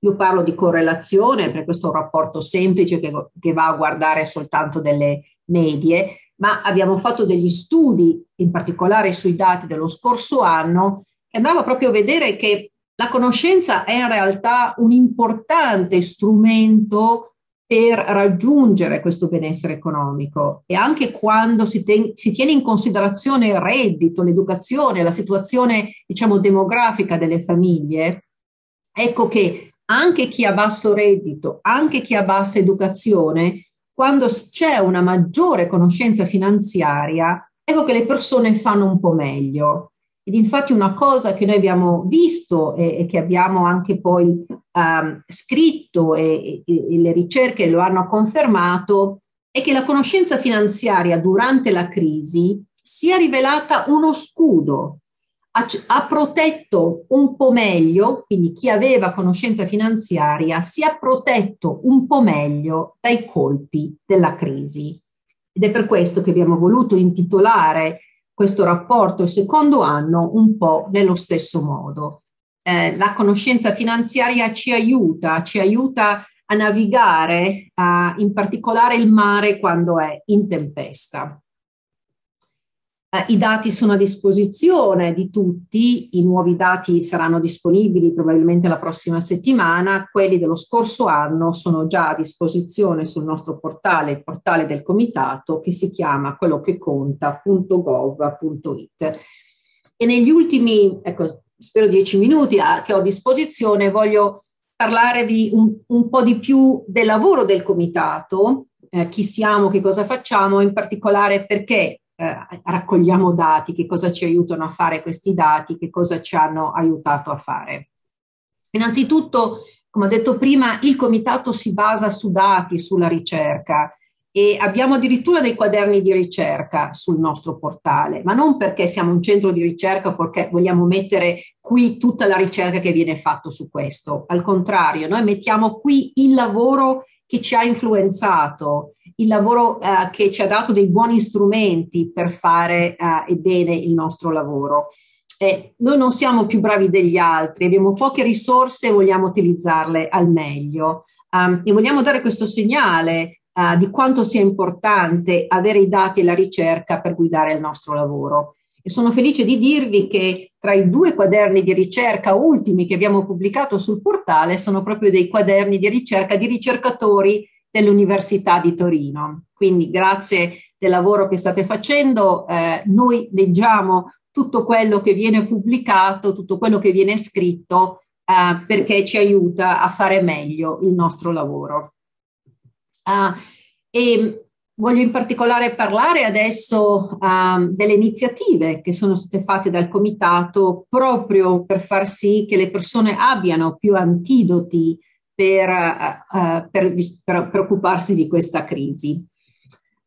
Io parlo di correlazione perché questo è un rapporto semplice che, che va a guardare soltanto delle medie, ma abbiamo fatto degli studi, in particolare sui dati dello scorso anno, che andava proprio a vedere che la conoscenza è in realtà un importante strumento per raggiungere questo benessere economico e anche quando si, ten- si, tiene in considerazione il reddito, l'educazione, la situazione diciamo demografica delle famiglie, ecco che anche chi ha basso reddito, anche chi ha bassa educazione, quando c'è una maggiore conoscenza finanziaria, ecco che le persone fanno un po' meglio. Ed infatti una cosa che noi abbiamo visto e, e che abbiamo anche poi um, scritto e, e, e le ricerche lo hanno confermato è che la conoscenza finanziaria durante la crisi si è rivelata uno scudo, ha, ha, protetto un po' meglio, quindi chi aveva conoscenza finanziaria si è protetto un po' meglio dai colpi della crisi. Ed è per questo che abbiamo voluto intitolare questo rapporto il secondo anno un po' nello stesso modo. Eh, la conoscenza finanziaria ci aiuta, ci aiuta a navigare uh, in particolare il mare quando è in tempesta. Eh, I dati sono a disposizione di tutti, i nuovi dati saranno disponibili probabilmente la prossima settimana, quelli dello scorso anno sono già a disposizione sul nostro portale, il portale del comitato che si chiama quello che conta.gov.it. E negli ultimi, ecco, spero dieci minuti a, che ho a disposizione, voglio parlarvi un, un po' di più del lavoro del comitato, eh, chi siamo, che cosa facciamo, in particolare perché eh, raccogliamo dati, che cosa ci aiutano a fare questi dati, che cosa ci hanno aiutato a fare. Innanzitutto, come ho detto prima, il comitato si basa su dati, sulla ricerca e abbiamo addirittura dei quaderni di ricerca sul nostro portale, ma non perché siamo un centro di ricerca, perché vogliamo mettere qui tutta la ricerca che viene fatta su questo. Al contrario, noi mettiamo qui il lavoro che ci ha influenzato, il lavoro eh, che ci ha dato dei buoni strumenti per fare eh, bene il nostro lavoro. eh, noi non siamo più bravi degli altri, abbiamo poche risorse e vogliamo utilizzarle al meglio. Um, e vogliamo dare questo segnale uh, di quanto sia importante avere i dati e la ricerca per guidare il nostro lavoro. E sono felice di dirvi che tra i due quaderni di ricerca ultimi che abbiamo pubblicato sul portale sono proprio dei quaderni di ricerca di ricercatori dell'Università di Torino. Quindi grazie del lavoro che state facendo, eh, noi leggiamo tutto quello che viene pubblicato, tutto quello che viene scritto, eh, perché ci aiuta a fare meglio il nostro lavoro. Uh, e voglio in particolare parlare adesso uh, delle iniziative che sono state fatte dal comitato proprio per far sì che le persone abbiano più antidoti per, uh, per, per preoccuparsi di questa crisi.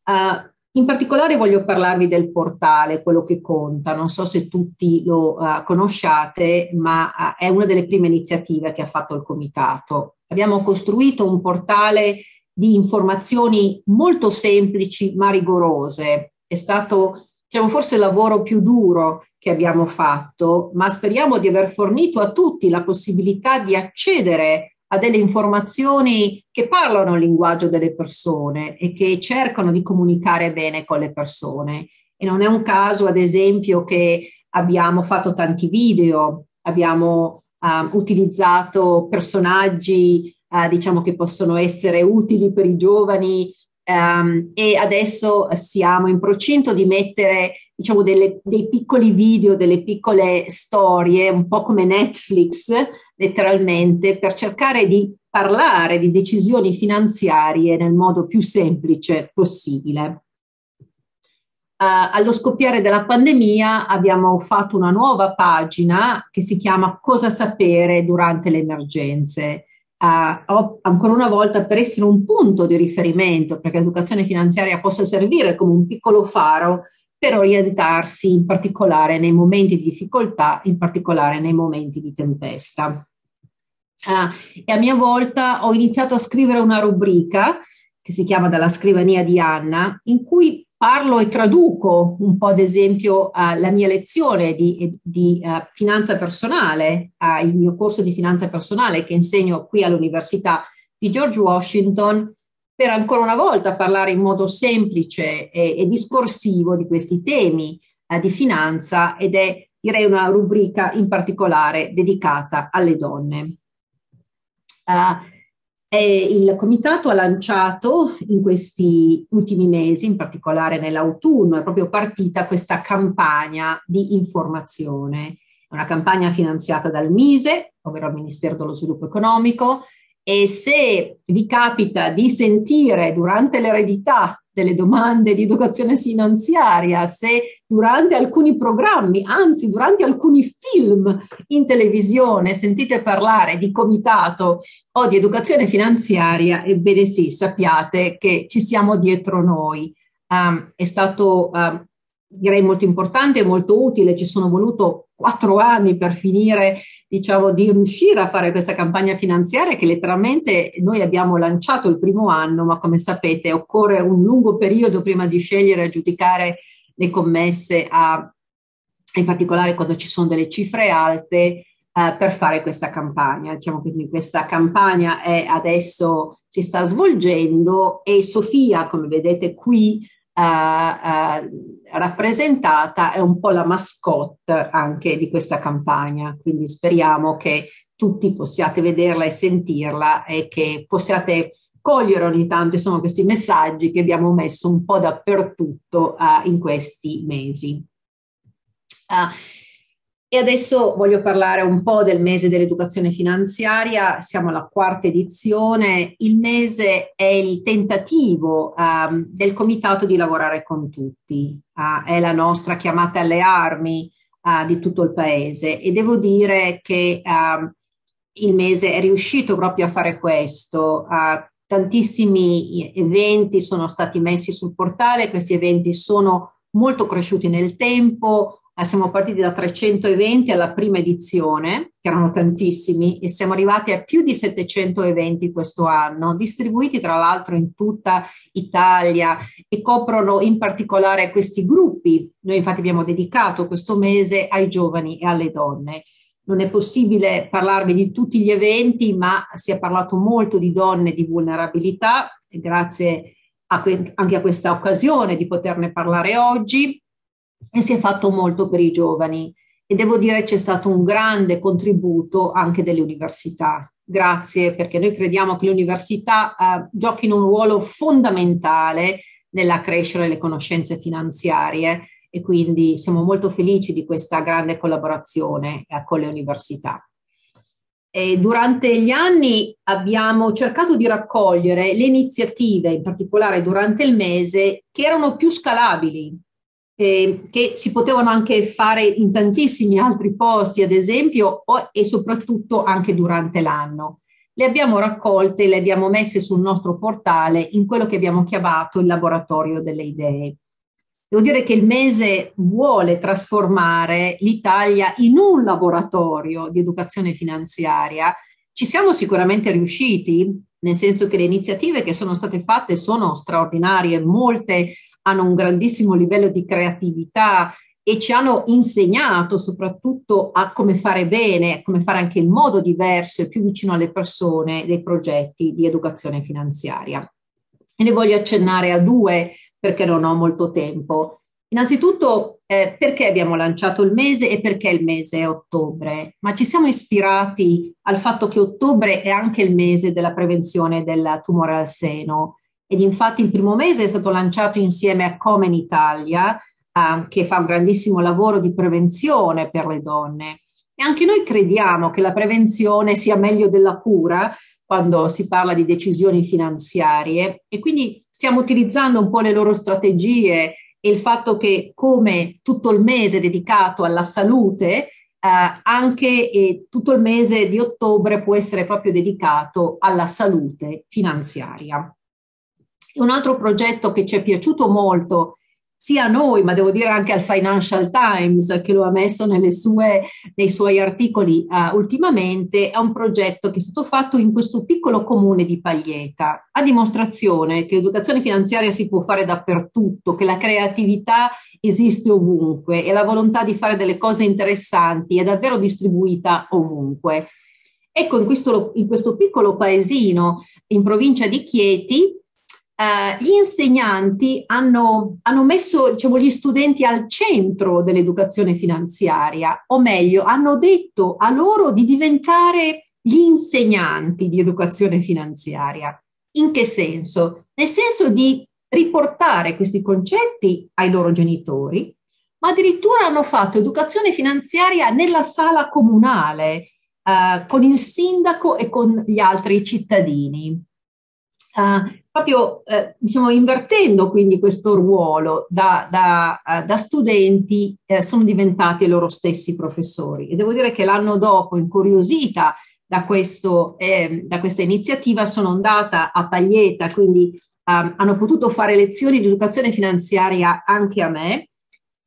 Uh, in particolare voglio parlarvi del portale, quello che conta, non so se tutti lo uh, conosciate, ma uh, è una delle prime iniziative che ha fatto il comitato. Abbiamo costruito un portale di informazioni molto semplici ma rigorose. È stato, diciamo, forse il lavoro più duro che abbiamo fatto, ma speriamo di aver fornito a tutti la possibilità di accedere a delle informazioni che parlano il linguaggio delle persone e che cercano di comunicare bene con le persone. E non è un caso, ad esempio, che abbiamo fatto tanti video, abbiamo uh, utilizzato personaggi, uh, diciamo, che possono essere utili per i giovani um, e adesso siamo in procinto di mettere diciamo, delle, dei piccoli video, delle piccole storie, un po' come Netflix, letteralmente, per cercare di parlare di decisioni finanziarie nel modo più semplice possibile. Uh, allo scoppiare della pandemia abbiamo fatto una nuova pagina che si chiama Cosa sapere durante le emergenze. Uh, ancora una volta per essere un punto di riferimento perché l'educazione finanziaria possa servire come un piccolo faro per orientarsi in particolare nei momenti di difficoltà, in particolare nei momenti di tempesta. Ah, e a mia volta ho iniziato a scrivere una rubrica che si chiama Dalla scrivania di Anna, in cui parlo e traduco un po', ad esempio, uh, la mia lezione di, di uh, finanza personale, uh, il mio corso di finanza personale che insegno qui all'Università di George Washington, per ancora una volta parlare in modo semplice e, e discorsivo di questi temi eh, di finanza ed è direi una rubrica in particolare dedicata alle donne. Uh, il comitato ha lanciato in questi ultimi mesi, in particolare nell'autunno, è proprio partita questa campagna di informazione. È una campagna finanziata dal MISE, ovvero il Ministero dello Sviluppo Economico, e se vi capita di sentire durante l'eredità delle domande di educazione finanziaria, se durante alcuni programmi, anzi durante alcuni film in televisione sentite parlare di comitato o di educazione finanziaria, ebbene sì, sappiate che ci siamo dietro noi. Um, è stato um, direi molto importante e molto utile, ci sono voluto quattro anni per finire diciamo, di riuscire a fare questa campagna finanziaria che letteralmente noi abbiamo lanciato il primo anno, ma come sapete occorre un lungo periodo prima di scegliere e giudicare le commesse, a, in particolare quando ci sono delle cifre alte, eh, per fare questa campagna. Diciamo quindi questa campagna è adesso si sta svolgendo e Sofia, come vedete qui, Uh, uh, rappresentata è un po' la mascotte anche di questa campagna, quindi speriamo che tutti possiate vederla e sentirla e che possiate cogliere ogni tanto insomma, questi messaggi che abbiamo messo un po' dappertutto uh, in questi mesi. E adesso voglio parlare un po' del mese dell'educazione finanziaria, siamo alla quarta edizione, il mese è il tentativo um, del comitato di lavorare con tutti, uh, è la nostra chiamata alle armi uh, di tutto il paese. E devo dire che uh, il mese è riuscito proprio a fare questo. tantissimi eventi sono stati messi sul portale, questi eventi sono molto cresciuti nel tempo, siamo partiti da 300 eventi alla prima edizione, che erano tantissimi, e siamo arrivati a più di 700 eventi questo anno, distribuiti tra l'altro in tutta Italia e coprono in particolare questi gruppi. Noi infatti abbiamo dedicato questo mese ai giovani e alle donne. Non è possibile parlarvi di tutti gli eventi, ma si è parlato molto di donne di vulnerabilità, grazie a que- anche a questa occasione di poterne parlare oggi e si è fatto molto per i giovani e devo dire c'è stato un grande contributo anche delle università. Grazie perché noi crediamo che le università eh, giochino un ruolo fondamentale nella crescita delle conoscenze finanziarie e quindi siamo molto felici di questa grande collaborazione eh, con le università. E durante gli anni abbiamo cercato di raccogliere le iniziative, in particolare durante il mese, che erano più scalabili, eh, che si potevano anche fare in tantissimi altri posti, ad esempio, o, e soprattutto anche durante l'anno. Le abbiamo raccolte, le abbiamo messe sul nostro portale in quello che abbiamo chiamato il laboratorio delle idee. Devo dire che il mese vuole trasformare l'Italia in un laboratorio di educazione finanziaria. Ci siamo sicuramente riusciti, nel senso che le iniziative che sono state fatte sono straordinarie, molte hanno un grandissimo livello di creatività e ci hanno insegnato soprattutto a come fare bene, come fare anche in modo diverso e più vicino alle persone dei progetti di educazione finanziaria. E ne voglio accennare a due perché non ho molto tempo. Innanzitutto, eh, perché abbiamo lanciato il mese e perché il mese è ottobre? Ma ci siamo ispirati al fatto che ottobre è anche il mese della prevenzione del tumore al seno ed infatti il primo mese è stato lanciato insieme a Come in Italia, eh, che fa un grandissimo lavoro di prevenzione per le donne. E anche noi crediamo che la prevenzione sia meglio della cura quando si parla di decisioni finanziarie e quindi stiamo utilizzando un po' le loro strategie e il fatto che come tutto il mese dedicato alla salute, eh, anche eh, tutto il mese di ottobre può essere proprio dedicato alla salute finanziaria. Un altro progetto che ci è piaciuto molto sia a noi, ma devo dire anche al Financial Times, che lo ha messo sue, nei suoi articoli uh, ultimamente, è un progetto che è stato fatto in questo piccolo comune di Paglieta, a dimostrazione che l'educazione finanziaria si può fare dappertutto, che la creatività esiste ovunque e la volontà di fare delle cose interessanti è davvero distribuita ovunque. Ecco, in questo, in questo piccolo paesino in provincia di Chieti, Uh, gli insegnanti hanno, hanno messo diciamo, gli studenti al centro dell'educazione finanziaria, o meglio, hanno detto a loro di diventare gli insegnanti di educazione finanziaria. In che senso? Nel senso di riportare questi concetti ai loro genitori, ma addirittura hanno fatto educazione finanziaria nella sala comunale uh, con il sindaco e con gli altri cittadini. Uh, proprio eh, diciamo invertendo quindi questo ruolo da, da, uh, da studenti eh, sono diventati loro stessi professori. E devo dire che l'anno dopo incuriosita da, questo, eh, da questa iniziativa sono andata a Paglieta quindi um, hanno potuto fare lezioni di educazione finanziaria anche a me.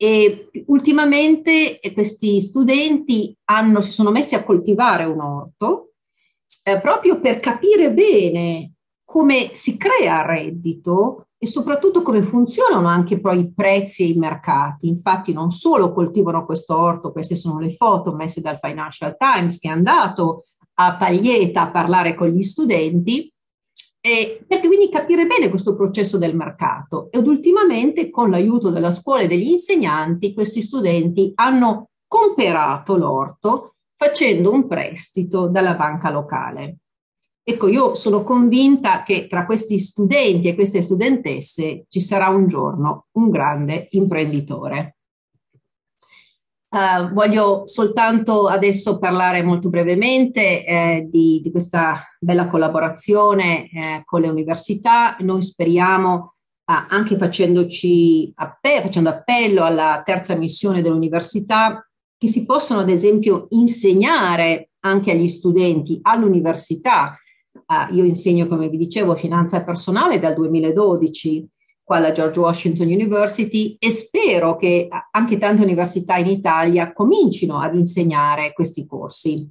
E ultimamente questi studenti hanno, si sono messi a coltivare un orto eh, proprio per capire bene come si crea reddito e soprattutto come funzionano anche poi i prezzi e i mercati. Infatti non solo coltivano questo orto, queste sono le foto messe dal Financial Times che è andato a Paglieta a parlare con gli studenti, e perché quindi capire bene questo processo del mercato. Ed ultimamente con l'aiuto della scuola e degli insegnanti questi studenti hanno comperato l'orto facendo un prestito dalla banca locale. Ecco, io sono convinta che tra questi studenti e queste studentesse ci sarà un giorno un grande imprenditore. Uh, voglio soltanto adesso parlare molto brevemente eh, di, di, questa bella collaborazione eh, con le università. Noi speriamo, uh, anche facendoci appe- facendo appello alla terza missione dell'università, che si possono ad esempio insegnare anche agli studenti all'università io insegno, come vi dicevo, finanza personale dal 2012 qua alla George Washington University e spero che anche tante università in Italia comincino ad insegnare questi corsi.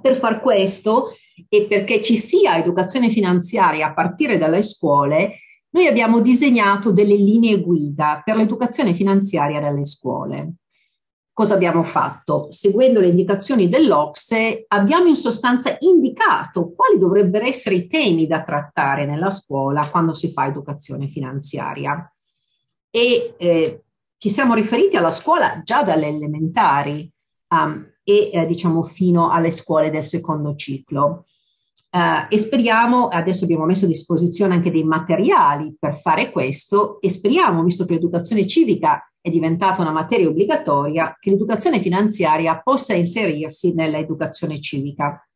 Per far questo e perché ci sia educazione finanziaria a partire dalle scuole, noi abbiamo disegnato delle linee guida per l'educazione finanziaria nelle scuole. Cosa abbiamo fatto? Seguendo le indicazioni dell'Ocse, abbiamo in sostanza indicato quali dovrebbero essere i temi da trattare nella scuola quando si fa educazione finanziaria. E eh, ci siamo riferiti alla scuola già dalle elementari um, e eh, diciamo fino alle scuole del secondo ciclo. Uh, e speriamo, adesso abbiamo messo a disposizione anche dei materiali per fare questo e speriamo, visto che l'educazione civica è diventata una materia obbligatoria, che l'educazione finanziaria possa inserirsi nell'educazione civica.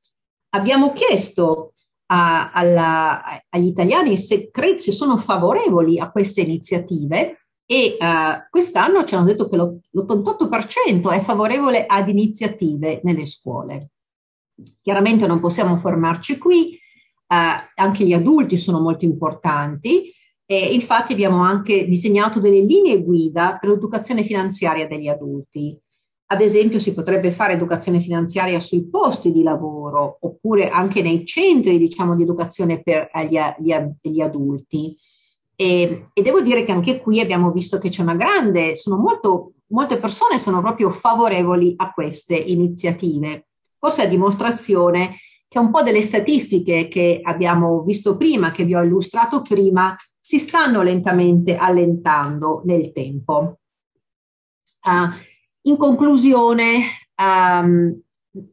Abbiamo chiesto a, alla, agli italiani se, cre- sono favorevoli a queste iniziative e uh, quest'anno ci hanno detto che l'88% è favorevole ad iniziative nelle scuole. Chiaramente non possiamo fermarci qui, uh, anche gli adulti sono molto importanti e infatti abbiamo anche disegnato delle linee guida per l'educazione finanziaria degli adulti. Ad esempio si potrebbe fare educazione finanziaria sui posti di lavoro oppure anche nei centri diciamo, di educazione per gli, gli, gli adulti. E, e, devo dire che anche qui abbiamo visto che c'è una grande, sono molto, molte persone sono proprio favorevoli a queste iniziative. Forse a dimostrazione che un po' delle statistiche che abbiamo visto prima, che vi ho illustrato prima, si stanno lentamente allentando nel tempo. Uh, in conclusione, um,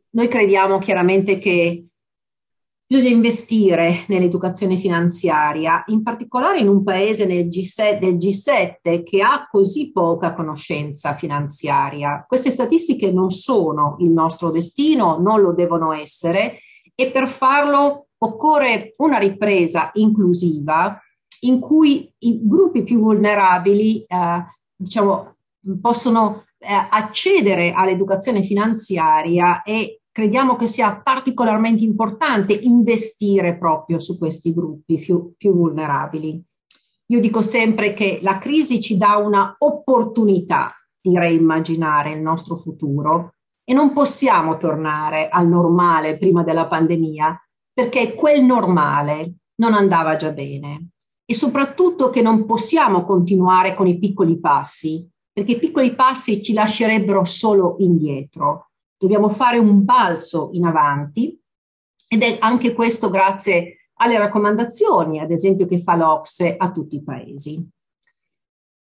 noi crediamo chiaramente che bisogna investire nell'educazione finanziaria, in particolare in un paese G7, del G7 che ha così poca conoscenza finanziaria. Queste statistiche non sono il nostro destino, non lo devono essere e per farlo occorre una ripresa inclusiva in cui i gruppi più vulnerabili eh, diciamo, possono eh, accedere all'educazione finanziaria e crediamo che sia particolarmente importante investire proprio su questi gruppi più, più vulnerabili. Io dico sempre che la crisi ci dà una opportunità di reimmaginare il nostro futuro e non possiamo tornare al normale prima della pandemia perché quel normale non andava già bene e soprattutto che non possiamo continuare con i piccoli passi, perché i piccoli passi ci lascerebbero solo indietro. Dobbiamo fare un balzo in avanti ed è anche questo grazie alle raccomandazioni, ad esempio, che fa l'Ocse a tutti i paesi.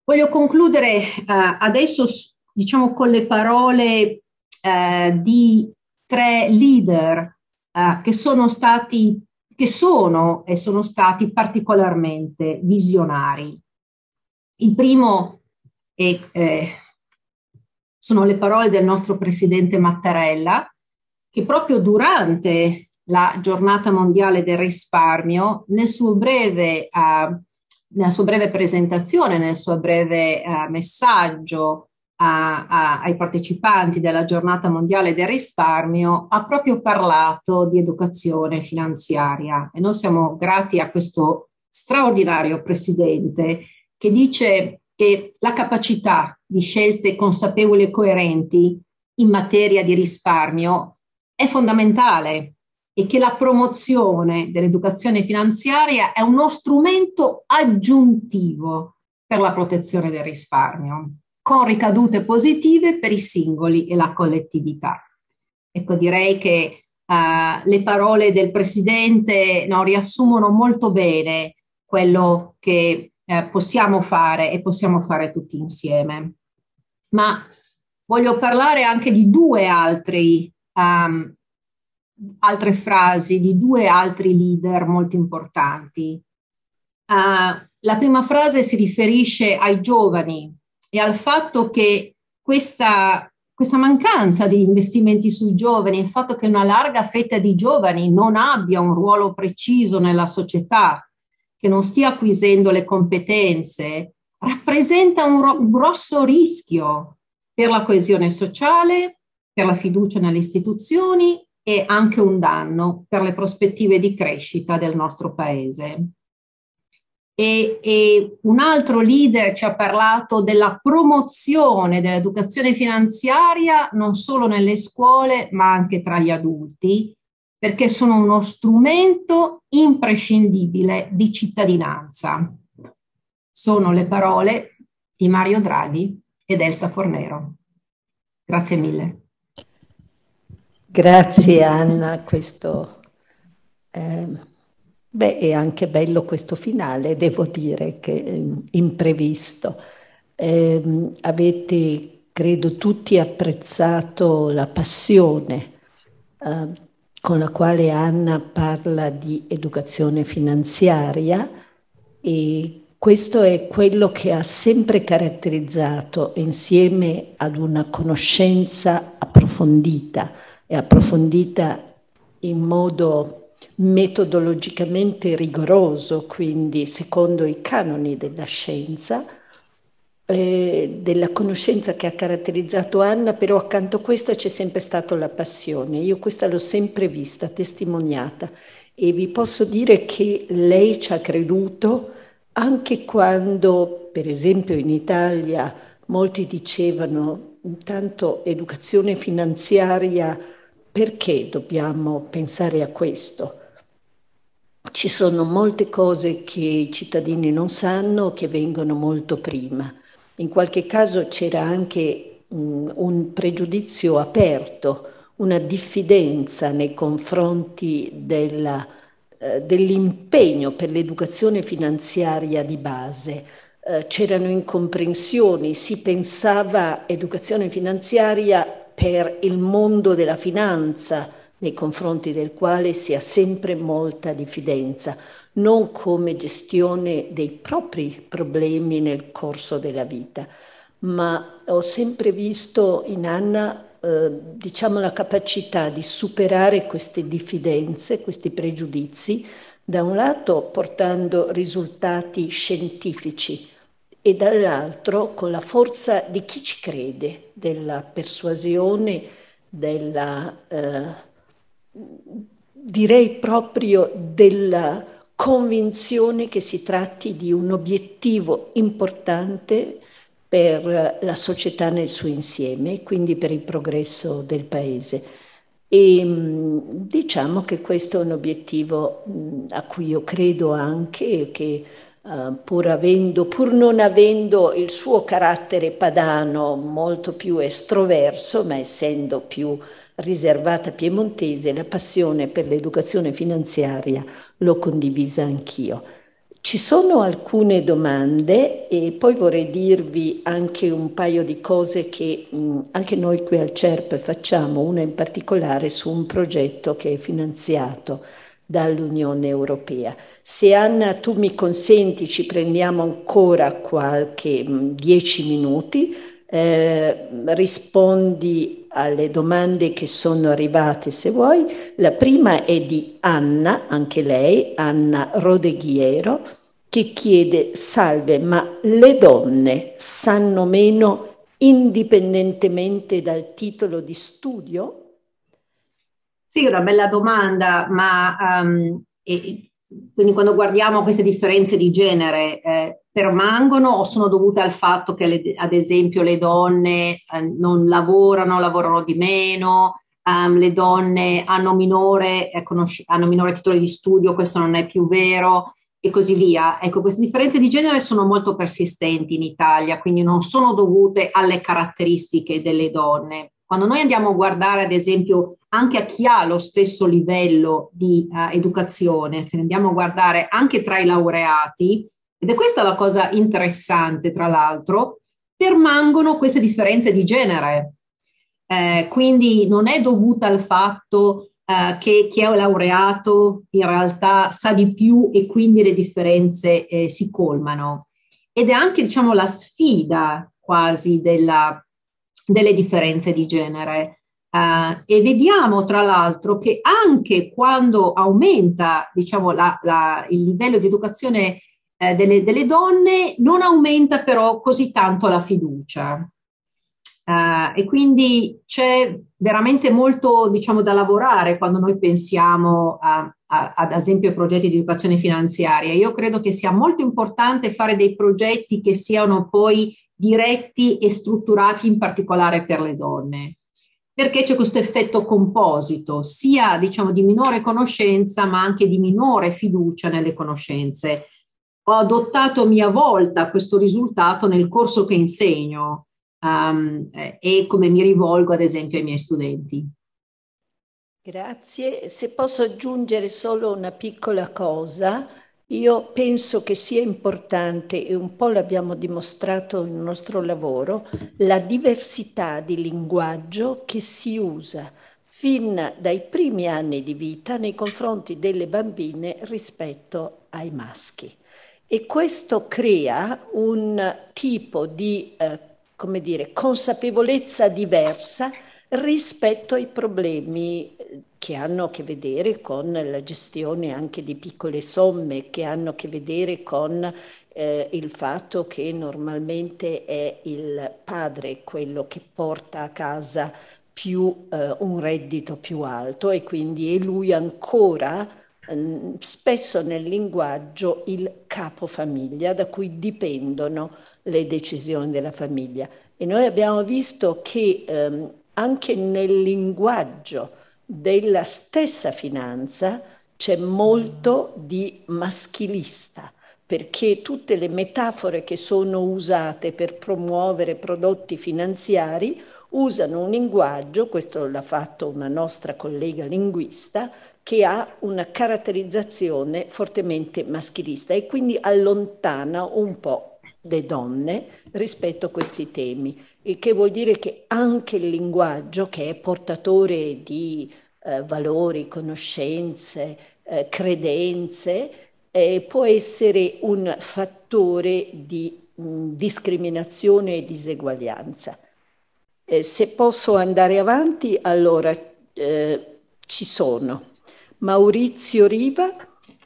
Voglio concludere eh, adesso, diciamo, con le parole eh, di tre leader eh, che sono stati che sono e sono stati particolarmente visionari. Il primo è, eh, sono le parole del nostro presidente Mattarella, che proprio durante la giornata mondiale del risparmio, nel suo breve, uh, nella sua breve presentazione, nel suo breve uh, messaggio a, a, ai partecipanti della giornata mondiale del risparmio ha proprio parlato di educazione finanziaria. E noi siamo grati a questo straordinario presidente che dice che la capacità di scelte consapevoli e coerenti in materia di risparmio è fondamentale e che la promozione dell'educazione finanziaria è uno strumento aggiuntivo per la protezione del risparmio con ricadute positive per i singoli e la collettività. Ecco, direi che uh, le parole del Presidente no, riassumono molto bene quello che eh, possiamo fare e possiamo fare tutti insieme. Ma voglio parlare anche di due altri, um, altre frasi, di due altri leader molto importanti. Uh, la prima frase si riferisce ai giovani e al fatto che questa, questa mancanza di investimenti sui giovani, il fatto che una larga fetta di giovani non abbia un ruolo preciso nella società, che non stia acquisendo le competenze, rappresenta un, ro- un grosso rischio per la coesione sociale, per la fiducia nelle istituzioni e anche un danno per le prospettive di crescita del nostro paese. E, e, un altro leader ci ha parlato della promozione dell'educazione finanziaria non solo nelle scuole ma anche tra gli adulti, perché sono uno strumento imprescindibile di cittadinanza. Sono le parole di Mario Draghi ed Elsa Fornero. Grazie mille. Grazie Anna, questo eh, beh, è anche bello questo finale, devo dire che eh, imprevisto. Eh, avete, credo, tutti apprezzato la passione eh, con la quale Anna parla di educazione finanziaria e questo è quello che ha sempre caratterizzato, insieme ad una conoscenza approfondita e approfondita in modo metodologicamente rigoroso, quindi secondo i canoni della scienza, eh, della conoscenza che ha caratterizzato Anna, però accanto a questa c'è sempre stata la passione. Io questa l'ho sempre vista, testimoniata e vi posso dire che lei ci ha creduto anche quando, per esempio in Italia, molti dicevano intanto educazione finanziaria, perché dobbiamo pensare a questo? Ci sono molte cose che i cittadini non sanno che vengono molto prima. In qualche caso c'era anche un, un pregiudizio aperto, una diffidenza nei confronti della eh, dell'impegno per l'educazione finanziaria di base. Eh, c'erano incomprensioni, si pensava educazione finanziaria per il mondo della finanza, nei confronti del quale si ha sempre molta diffidenza, non come gestione dei propri problemi nel corso della vita. Ma ho sempre visto in Anna eh, diciamo, la capacità di superare queste diffidenze, questi pregiudizi, da un lato portando risultati scientifici e dall'altro con la forza di chi ci crede, della persuasione, della, eh, direi proprio della convinzione che si tratti di un obiettivo importante per la società nel suo insieme, quindi per il progresso del paese. E mm, diciamo che questo è un obiettivo mm, a cui io credo anche che uh, pur, avendo, pur non avendo il suo carattere padano molto più estroverso, ma essendo più riservata piemontese, la passione per l'educazione finanziaria l'ho condivisa anch'io. Ci sono alcune domande e poi vorrei dirvi anche un paio di cose che mh, anche noi qui al CERP facciamo, una in particolare su un progetto che è finanziato dall'Unione Europea. Se Anna tu mi consenti ci prendiamo ancora qualche mh, dieci minuti, eh, rispondi alle domande che sono arrivate se vuoi. La prima è di Anna, anche lei, Anna Rodeghiero, che chiede, salve, ma le donne sanno meno indipendentemente dal titolo di studio? Sì, una bella domanda, ma um, e, quindi quando guardiamo queste differenze di genere, eh, permangono o sono dovute al fatto che le, ad esempio le donne eh, non lavorano, lavorano di meno, um, le donne hanno minore, eh, conosci- hanno minore titolo di studio, questo non è più vero e così via. Ecco, queste differenze di genere sono molto persistenti in Italia, quindi non sono dovute alle caratteristiche delle donne. Quando noi andiamo a guardare, ad esempio, anche a chi ha lo stesso livello di uh, educazione, se andiamo a guardare anche tra i laureati, ed è questa la cosa interessante, tra l'altro, permangono queste differenze di genere. Eh, quindi non è dovuta al fatto eh, che chi è laureato in realtà sa di più e quindi le differenze eh, si colmano. Ed è anche, diciamo, la sfida quasi della, delle differenze di genere. Uh, e vediamo tra l'altro che anche quando aumenta diciamo, la, la, il livello di educazione eh, delle, delle, donne non aumenta però così tanto la fiducia. Uh, e quindi c'è veramente molto, diciamo, da lavorare quando noi pensiamo a, a, ad esempio ai progetti di educazione finanziaria. Io credo che sia molto importante fare dei progetti che siano poi diretti e strutturati in particolare per le donne, perché c'è questo effetto composito, sia diciamo di minore conoscenza, ma anche di minore fiducia nelle conoscenze. Ho adottato a mia volta questo risultato nel corso che insegno um, e come mi rivolgo ad esempio ai miei studenti. Grazie. Se posso aggiungere solo una piccola cosa, io penso che sia importante, e un po' l'abbiamo dimostrato nel nostro lavoro, la diversità di linguaggio che si usa fin dai primi anni di vita nei confronti delle bambine rispetto ai maschi. E questo crea un tipo di eh, come dire, consapevolezza diversa rispetto ai problemi eh, che hanno a che vedere con la gestione anche di piccole somme, che hanno a che vedere con eh, il fatto che normalmente è il padre quello che porta a casa più eh, un reddito più alto e quindi è lui ancora spesso nel linguaggio il capofamiglia da cui dipendono le decisioni della famiglia. E noi abbiamo visto che ehm, anche nel linguaggio della stessa finanza c'è molto di maschilista, perché tutte le metafore che sono usate per promuovere prodotti finanziari usano un linguaggio, questo l'ha fatto una nostra collega linguista, che ha una caratterizzazione fortemente maschilista e quindi allontana un po' le donne rispetto a questi temi, il che vuol dire che anche il linguaggio, che è portatore di eh, valori, conoscenze, eh, credenze, eh, può essere un fattore di mh, discriminazione e diseguaglianza. Eh, se posso andare avanti, allora eh, ci sono. Maurizio Riva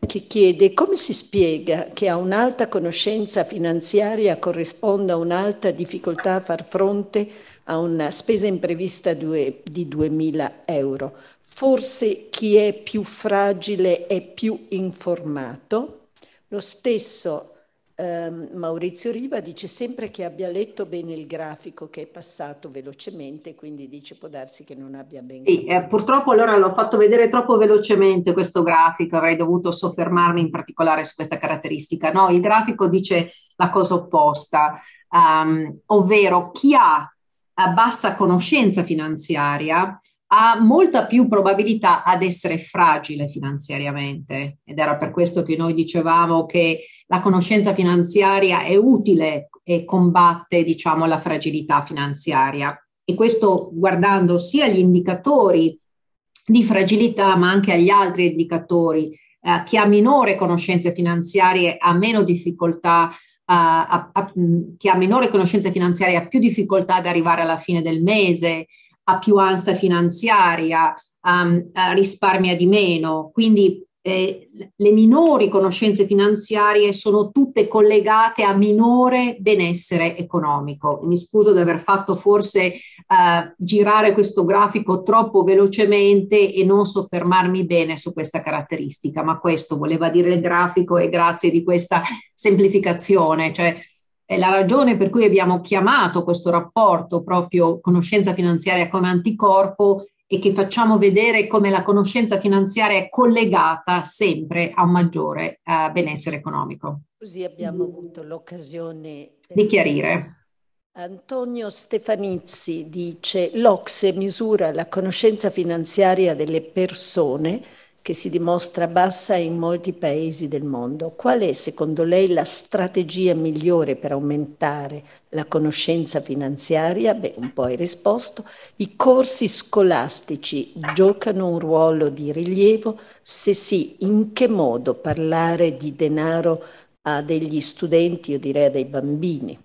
che chiede come si spiega che a un'alta conoscenza finanziaria corrisponda un'alta difficoltà a far fronte a una spesa imprevista di 2.000 euro. Forse chi è più fragile è più informato. Lo stesso Um, Maurizio Riva dice sempre che abbia letto bene il grafico che è passato velocemente, quindi dice può darsi che non abbia ben Sì, eh, purtroppo allora l'ho fatto vedere troppo velocemente questo grafico, avrei dovuto soffermarmi in particolare su questa caratteristica. No, il grafico dice la cosa opposta, um, ovvero chi ha bassa conoscenza finanziaria ha molta più probabilità ad essere fragile finanziariamente ed era per questo che noi dicevamo che la conoscenza finanziaria è utile e combatte, diciamo, la fragilità finanziaria. E questo guardando sia gli indicatori di fragilità, ma anche agli altri indicatori. Eh, chi ha minore conoscenze finanziarie ha meno difficoltà, uh, a, a, chi ha minore conoscenze finanziarie ha più difficoltà ad arrivare alla fine del mese, ha più ansia finanziaria, um, risparmia di meno. Quindi eh, le minori conoscenze finanziarie sono tutte collegate a minore benessere economico. Mi scuso di aver fatto forse eh, girare questo grafico troppo velocemente e non soffermarmi bene su questa caratteristica, ma questo voleva dire il grafico e grazie di questa semplificazione, cioè è la ragione per cui abbiamo chiamato questo rapporto proprio conoscenza finanziaria come anticorpo e che facciamo vedere come la conoscenza finanziaria è collegata sempre a un maggiore uh, benessere economico. Così abbiamo avuto l'occasione di chiarire. Antonio Stefanizzi dice l'Ocse misura la conoscenza finanziaria delle persone che si dimostra bassa in molti paesi del mondo. Qual è secondo lei la strategia migliore per aumentare la conoscenza finanziaria? Beh, un po' hai risposto. I corsi scolastici giocano un ruolo di rilievo? Se sì, in che modo parlare di denaro a degli studenti, io direi a dei bambini?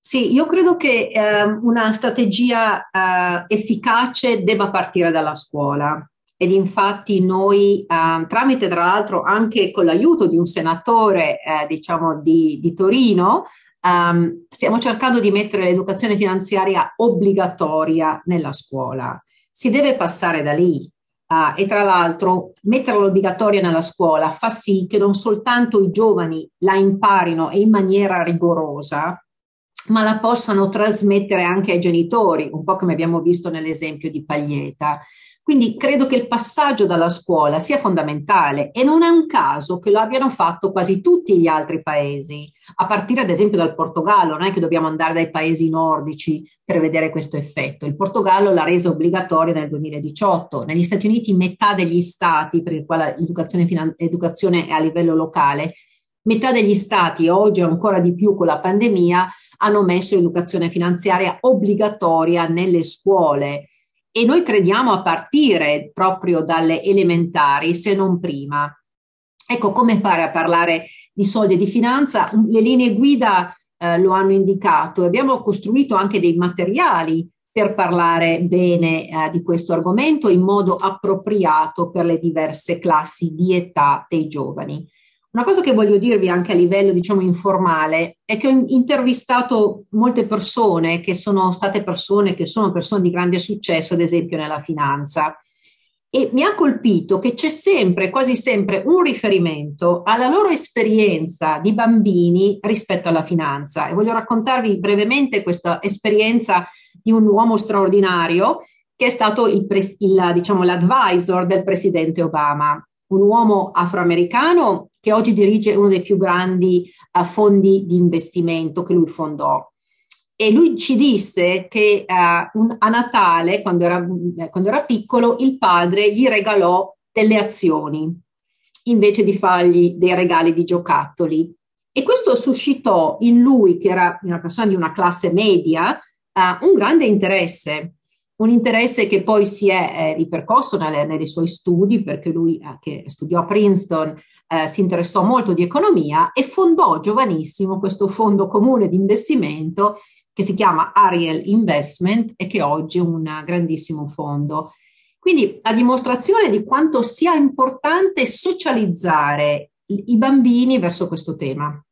Sì, io credo che eh, una strategia eh, efficace debba partire dalla scuola ed infatti noi eh, tramite tra l'altro anche con l'aiuto di un senatore eh, diciamo di, di Torino um, stiamo cercando di mettere l'educazione finanziaria obbligatoria nella scuola. Si deve passare da lì. Uh, e tra l'altro metterla obbligatoria nella scuola fa sì che non soltanto i giovani la imparino in maniera rigorosa, ma la possano trasmettere anche ai genitori, un po' come abbiamo visto nell'esempio di Paglieta. Quindi credo che il passaggio dalla scuola sia fondamentale e non è un caso che lo abbiano fatto quasi tutti gli altri paesi, a partire ad esempio dal Portogallo, non è che dobbiamo andare dai paesi nordici per vedere questo effetto. Il Portogallo l'ha resa obbligatoria nel 2018, negli Stati Uniti metà degli stati per il quale l'educazione finan- è a livello locale, metà degli stati, oggi ancora di più con la pandemia, hanno messo l'educazione finanziaria obbligatoria nelle scuole e noi crediamo a partire proprio dalle elementari, se non prima. Ecco come fare a parlare di soldi e di finanza. Le linee guida eh, lo hanno indicato abbiamo costruito anche dei materiali per parlare bene eh, di questo argomento in modo appropriato per le diverse classi di età dei giovani. Una cosa che voglio dirvi anche a livello, diciamo, informale è che ho intervistato molte persone che sono state persone che sono persone di grande successo, ad esempio nella finanza. E mi ha colpito che c'è sempre, quasi sempre, un riferimento alla loro esperienza di bambini rispetto alla finanza. E voglio raccontarvi brevemente questa esperienza di un uomo straordinario che è stato il, il, diciamo, l'advisor del presidente Obama un uomo afroamericano che oggi dirige uno dei più grandi uh, fondi di investimento che lui fondò. E lui ci disse che uh, un, a Natale, quando era, quando era piccolo, il padre gli regalò delle azioni invece di fargli dei regali di giocattoli. E questo suscitò in lui, che era una persona di una classe media, uh, un grande interesse un interesse che poi si è eh, ripercosso nelle, nei suoi studi, perché lui eh, che studiò a Princeton eh, si interessò molto di economia e fondò giovanissimo questo fondo comune di investimento che si chiama Ariel Investment e che oggi è un grandissimo fondo. Quindi a dimostrazione di quanto sia importante socializzare i bambini verso questo tema.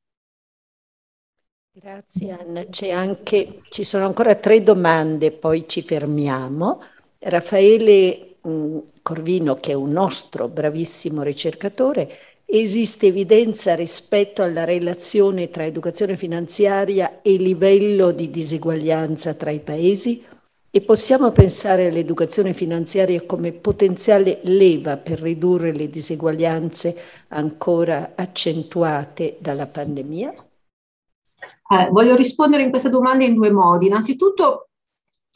Grazie Anna, anche, ci sono ancora tre domande, poi ci fermiamo. Raffaele mh, Corvino, che è un nostro bravissimo ricercatore, esiste evidenza rispetto alla relazione tra educazione finanziaria e livello di diseguaglianza tra i paesi? E possiamo pensare all'educazione finanziaria come potenziale leva per ridurre le diseguaglianze ancora accentuate dalla pandemia? Eh, voglio rispondere in questa domanda in due modi. Innanzitutto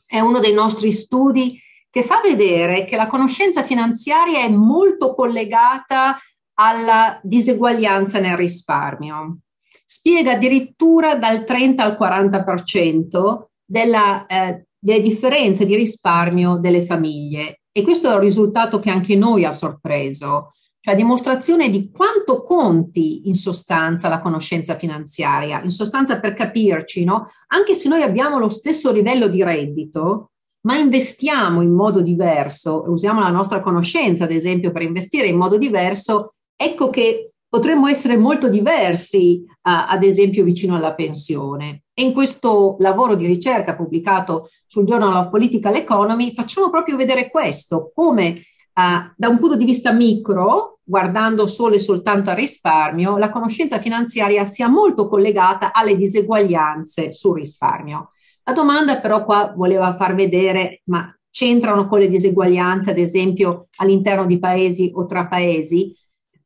è uno dei nostri studi che fa vedere che la conoscenza finanziaria è molto collegata alla diseguaglianza nel risparmio. Spiega addirittura dal 30 al 40% della, eh, delle differenze di risparmio delle famiglie. E questo è un risultato che anche noi ha sorpreso cioè dimostrazione di quanto conti in sostanza la conoscenza finanziaria, in sostanza per capirci, no? Anche se noi abbiamo lo stesso livello di reddito, ma investiamo in modo diverso, usiamo la nostra conoscenza, ad esempio, per investire in modo diverso, ecco che potremmo essere molto diversi, uh, ad esempio, vicino alla pensione. E in questo lavoro di ricerca pubblicato sul Journal of Political Economy facciamo proprio vedere questo, come Uh, da un punto di vista micro, guardando solo e soltanto al risparmio, la conoscenza finanziaria sia molto collegata alle diseguaglianze sul risparmio. La domanda però qua voleva far vedere, ma c'entrano con le diseguaglianze, ad esempio, all'interno di paesi o tra paesi?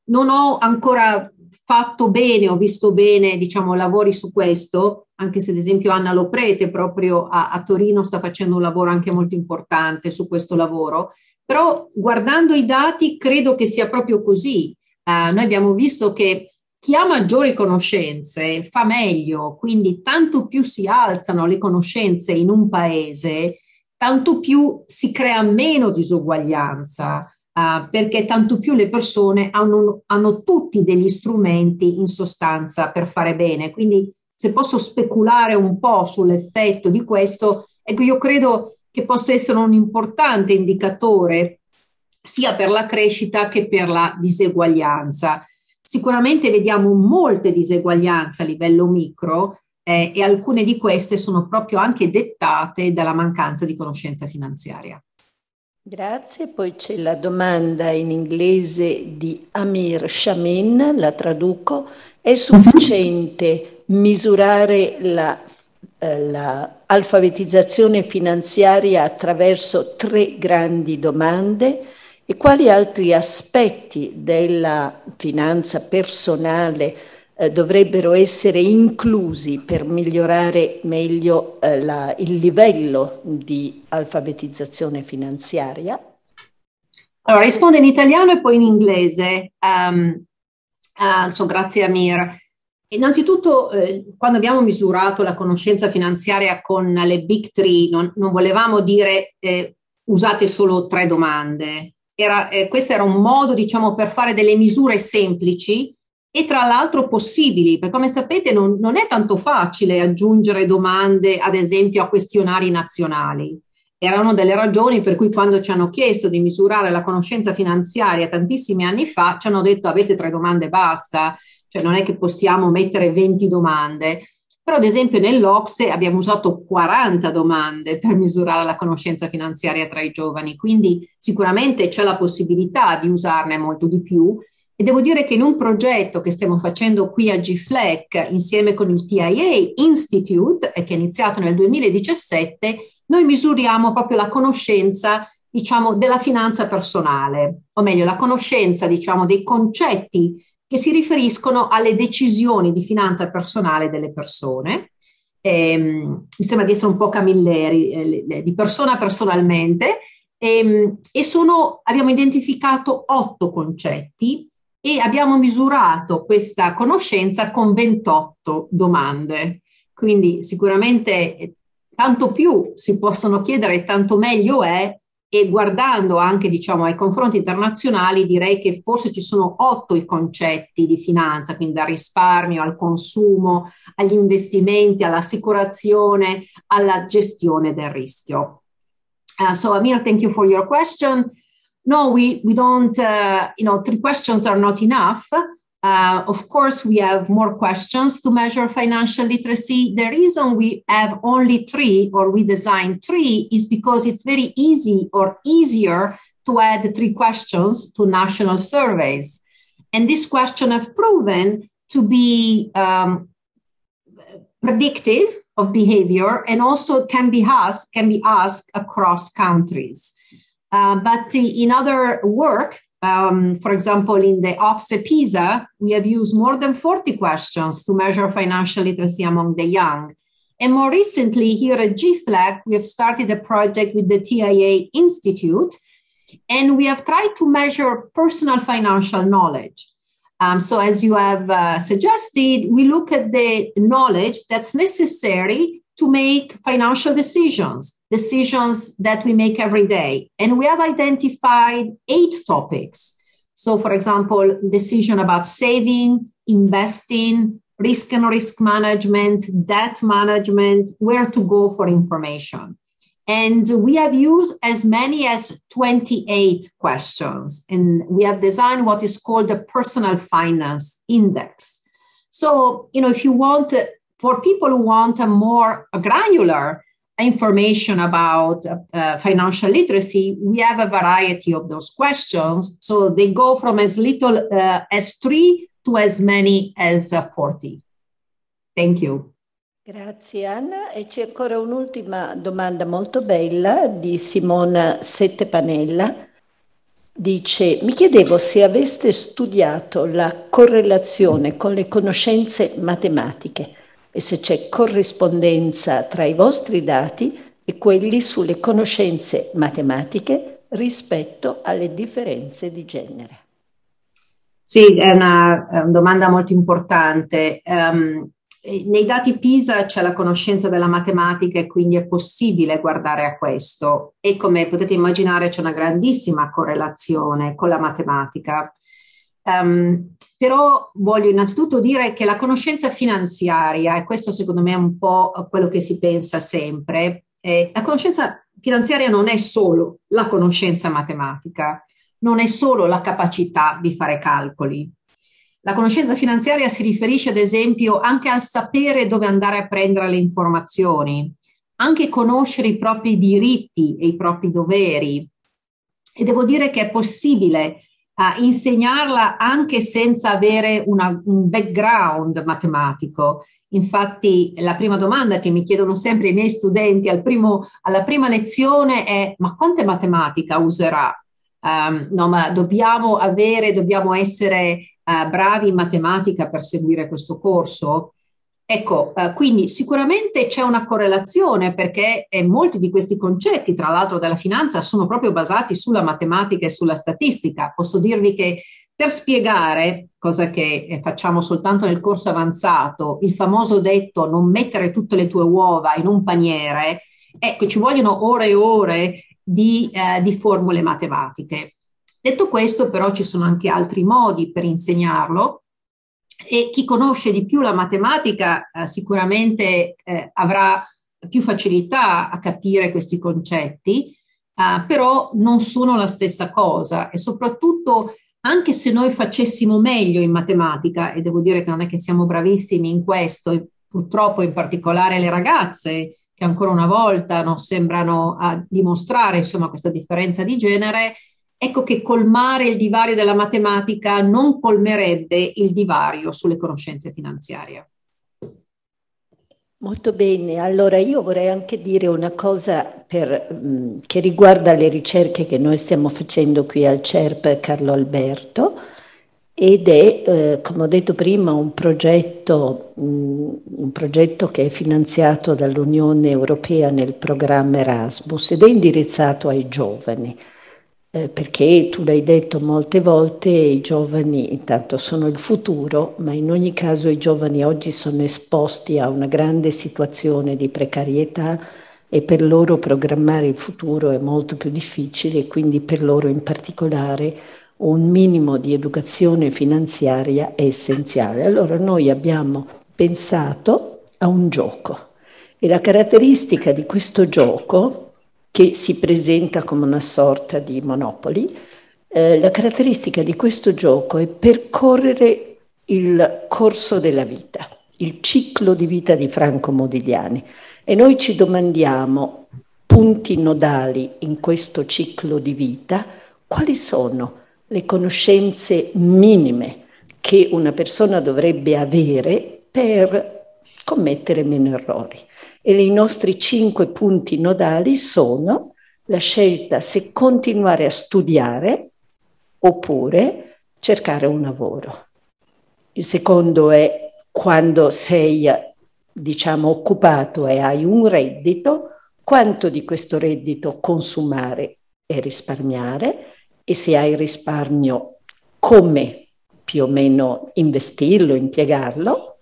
Non ho ancora fatto bene, ho visto bene, diciamo, lavori su questo, anche se ad esempio Anna Loprete proprio a, a Torino sta facendo un lavoro anche molto importante su questo lavoro però guardando i dati credo che sia proprio così. Uh, noi abbiamo visto che chi ha maggiori conoscenze fa meglio, quindi tanto più si alzano le conoscenze in un paese, tanto più si crea meno disuguaglianza, uh, perché tanto più le persone hanno, hanno tutti degli strumenti in sostanza per fare bene. Quindi se posso speculare un po' sull'effetto di questo, ecco, io credo che possa essere un importante indicatore sia per la crescita che per la diseguaglianza. Sicuramente vediamo molte diseguaglianze a livello micro, eh, e alcune di queste sono proprio anche dettate dalla mancanza di conoscenza finanziaria. Grazie, poi c'è la domanda in inglese di Amir Shamin, la traduco. È sufficiente misurare la, eh, la alfabetizzazione finanziaria attraverso tre grandi domande? E quali altri aspetti della finanza personale eh, dovrebbero essere inclusi per migliorare meglio eh, la, il livello di alfabetizzazione finanziaria? Allora, rispondo in italiano e poi in inglese. Um, uh, so, grazie Amir. Innanzitutto, eh, quando abbiamo misurato la conoscenza finanziaria con le Big Three, non, non volevamo dire eh, usate solo tre domande. Era, eh, questo era un modo, diciamo, per fare delle misure semplici e tra l'altro possibili, perché come sapete non, non, è tanto facile aggiungere domande, ad esempio, a questionari nazionali. Erano delle ragioni per cui quando ci hanno chiesto di misurare la conoscenza finanziaria tantissimi anni fa, ci hanno detto avete tre domande, basta, cioè non è che possiamo mettere 20 domande. Però ad esempio nell'Ocse abbiamo usato 40 domande per misurare la conoscenza finanziaria tra i giovani, quindi sicuramente c'è la possibilità di usarne molto di più e devo dire che in un progetto che stiamo facendo qui a GFLEC insieme con il TIA Institute, e che è iniziato nel 2017, noi misuriamo proprio la conoscenza, diciamo, della finanza personale, o meglio, la conoscenza, diciamo, dei concetti che si riferiscono alle decisioni di finanza personale delle persone. Ehm, mi sembra di essere un po' camilleri, eh, di persona personalmente, ehm, e sono, abbiamo identificato otto concetti e abbiamo misurato questa conoscenza con 28 domande. Quindi sicuramente eh, tanto più si possono chiedere, tanto meglio è e guardando anche diciamo ai confronti internazionali direi che forse ci sono otto i concetti di finanza, quindi dal risparmio al consumo, agli investimenti, all'assicurazione, alla gestione del rischio. Uh, so Amir, thank you for your question. no, we, we don't, uh, you know, three questions are not enough. Uh, of course, we have more questions to measure financial literacy. The reason we have only three or we design three is because it's very easy or easier to add three questions to national surveys. And this question have proven to be um, predictive of behavior and also can be asked, can be asked across countries. Uh, but in other work, um, for example, in the OXE PISA, we have used more than 40 questions to measure financial literacy among the young. And more recently, here at GFLAG, we have started a project with the TIA Institute, and we have tried to measure personal financial knowledge. Um, so, as you have uh, suggested, we look at the knowledge that's necessary to make financial decisions, decisions that we make every day. And we have identified eight topics. So, for example, decision about saving, investing, risk and risk management, debt management, where to go for information. And we have used as many as 28 questions. And we have designed what is called the personal finance index. So, you know, if you want for people who want a more granular information about uh, financial literacy, we have a variety of those questions. So they go from as little uh, as three to as many as uh, 40. Thank you. Grazie Anna e c'è ancora un'ultima domanda molto bella di Simona Settepanella. Dice, mi chiedevo se aveste studiato la correlazione con le conoscenze matematiche e se c'è corrispondenza tra i vostri dati e quelli sulle conoscenze matematiche rispetto alle differenze di genere. Sì, è una, è una domanda molto importante. Um, nei dati PISA c'è la conoscenza della matematica e quindi è possibile guardare a questo e come potete immaginare c'è una grandissima correlazione con la matematica. Um, però voglio innanzitutto dire che la conoscenza finanziaria, e questo secondo me è un po' quello che si pensa sempre, eh, la conoscenza finanziaria non è solo la conoscenza matematica, non è solo la capacità di fare calcoli. La conoscenza finanziaria si riferisce ad esempio anche al sapere dove andare a prendere le informazioni, anche conoscere i propri diritti e i propri doveri. E devo dire che è possibile uh, insegnarla anche senza avere una, un background matematico. Infatti, la prima domanda che mi chiedono sempre i miei studenti al primo, alla prima lezione è: ma quante matematica userà? Um, no, ma dobbiamo avere, dobbiamo essere uh, bravi in matematica per seguire questo corso? Ecco, uh, quindi sicuramente c'è una correlazione perché eh, molti di questi concetti, tra l'altro della finanza, sono proprio basati sulla matematica e sulla statistica. Posso dirvi che per spiegare, cosa che eh, facciamo soltanto nel corso avanzato, il famoso detto non mettere tutte le tue uova in un paniere, ecco, ci vogliono ore e ore di, eh, di formule matematiche. Detto questo, però, ci sono anche altri modi per insegnarlo e chi conosce di più la matematica eh, sicuramente eh, avrà più facilità a capire questi concetti, eh, però non sono la stessa cosa. E soprattutto anche se noi facessimo meglio in matematica, e devo dire che non è che siamo bravissimi in questo, e purtroppo in particolare le ragazze che ancora una volta non sembrano dimostrare insomma, questa differenza di genere, ecco che colmare il divario della matematica non colmerebbe il divario sulle conoscenze finanziarie. Molto bene, allora io vorrei anche dire una cosa per, mm, che riguarda le ricerche che noi stiamo facendo qui al CERP Carlo Alberto ed è, eh, come ho detto prima, un progetto, mh, mm, un progetto che è finanziato dall'Unione Europea nel programma Erasmus ed è indirizzato ai giovani eh, perché tu l'hai detto molte volte, i giovani intanto sono il futuro, ma in ogni caso i giovani oggi sono esposti a una grande situazione di precarietà e per loro programmare il futuro è molto più difficile e quindi per loro in particolare un minimo di educazione finanziaria è essenziale. Allora noi abbiamo pensato a un gioco e la caratteristica di questo gioco che si presenta come una sorta di monopoli, eh, la caratteristica di questo gioco è percorrere il corso della vita, il ciclo di vita di Franco Modigliani. E noi ci domandiamo, punti nodali in questo ciclo di vita, quali sono le conoscenze minime che una persona dovrebbe avere per commettere meno errori e i nostri cinque punti nodali sono la scelta se continuare a studiare oppure cercare un lavoro. Il secondo è quando sei, diciamo, occupato e hai un reddito, quanto di questo reddito consumare e risparmiare e se hai risparmio come più o meno investirlo, impiegarlo.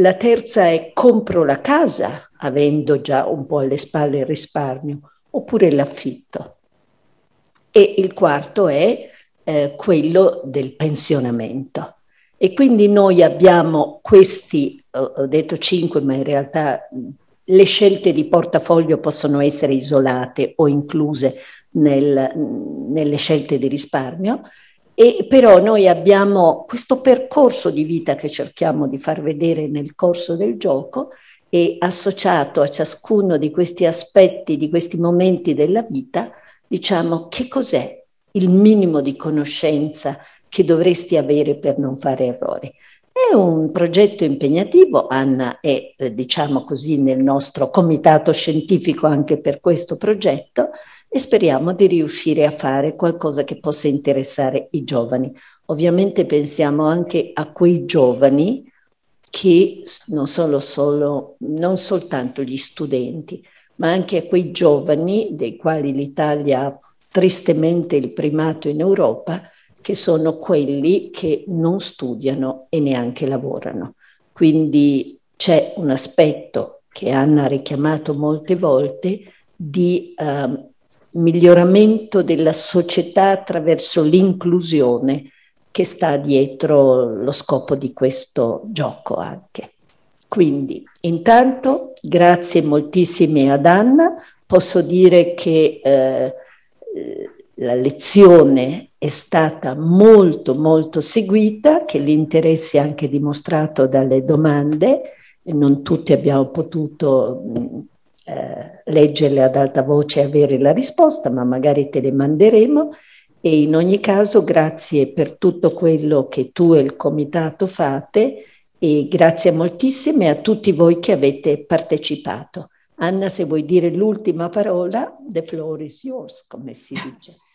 La terza è compro la casa avendo già un po' alle spalle il risparmio, oppure l'affitto. E il quarto è eh, quello del pensionamento. E quindi noi abbiamo questi, ho detto cinque, ma in realtà le scelte di portafoglio possono essere isolate o incluse nel, nelle scelte di risparmio, e però noi abbiamo questo percorso di vita che cerchiamo di far vedere nel corso del gioco e associato a ciascuno di questi aspetti, di questi momenti della vita, diciamo che cos'è il minimo di conoscenza che dovresti avere per non fare errori. È un progetto impegnativo, Anna è, eh, diciamo così, nel nostro comitato scientifico anche per questo progetto e speriamo di riuscire a fare qualcosa che possa interessare i giovani. Ovviamente pensiamo anche a quei giovani che non sono solo, non soltanto gli studenti, ma anche a quei giovani dei quali l'Italia ha tristemente il primato in Europa, che sono quelli che non studiano e neanche lavorano. Quindi c'è un aspetto che Anna ha richiamato molte volte di uh, miglioramento della società attraverso l'inclusione che sta dietro lo scopo di questo gioco anche. Quindi, intanto, grazie moltissime ad Anna. Posso dire che eh, la lezione è stata molto molto seguita, che l'interesse è anche dimostrato dalle domande, non tutti abbiamo potuto eh, leggerle ad alta voce e avere la risposta, ma magari te le manderemo. E in ogni caso grazie per tutto quello che tu e il comitato fate e grazie moltissime a tutti voi che avete partecipato. Anna, se vuoi dire l'ultima parola, the floor is yours, come si dice.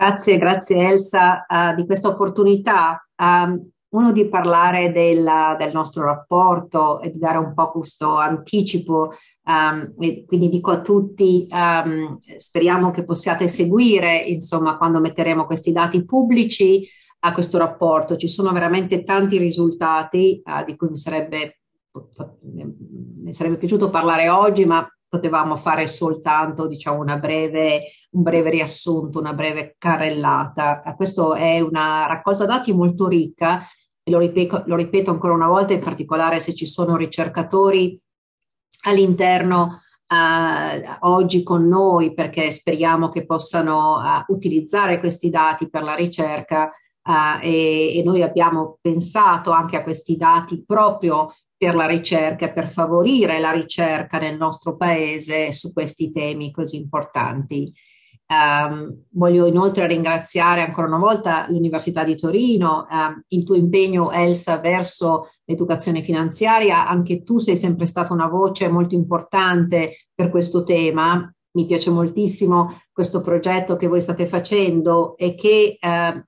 Grazie, grazie Elsa uh, di questa opportunità. Um, uno di parlare della, del nostro rapporto e di dare un po' questo anticipo. Um, quindi dico a tutti, um, speriamo che possiate seguire, insomma, quando metteremo questi dati pubblici a questo rapporto. Ci sono veramente tanti risultati uh, di cui mi sarebbe mi sarebbe piaciuto parlare oggi, ma potevamo fare soltanto diciamo, breve, un breve riassunto, una breve carrellata. Questo è una raccolta dati molto ricca e lo ripeto, lo ripeto ancora una volta, in particolare se ci sono ricercatori all'interno uh, oggi con noi, perché speriamo che possano uh, utilizzare questi dati per la ricerca. Uh, e, e, noi abbiamo pensato anche a questi dati proprio per la ricerca per favorire la ricerca nel nostro paese su questi temi così importanti. Um, voglio inoltre ringraziare ancora una volta l'Università di Torino, um, il tuo impegno Elsa verso l'educazione finanziaria, anche tu sei sempre stata una voce molto importante per questo tema. Mi piace moltissimo questo progetto che voi state facendo e che uh,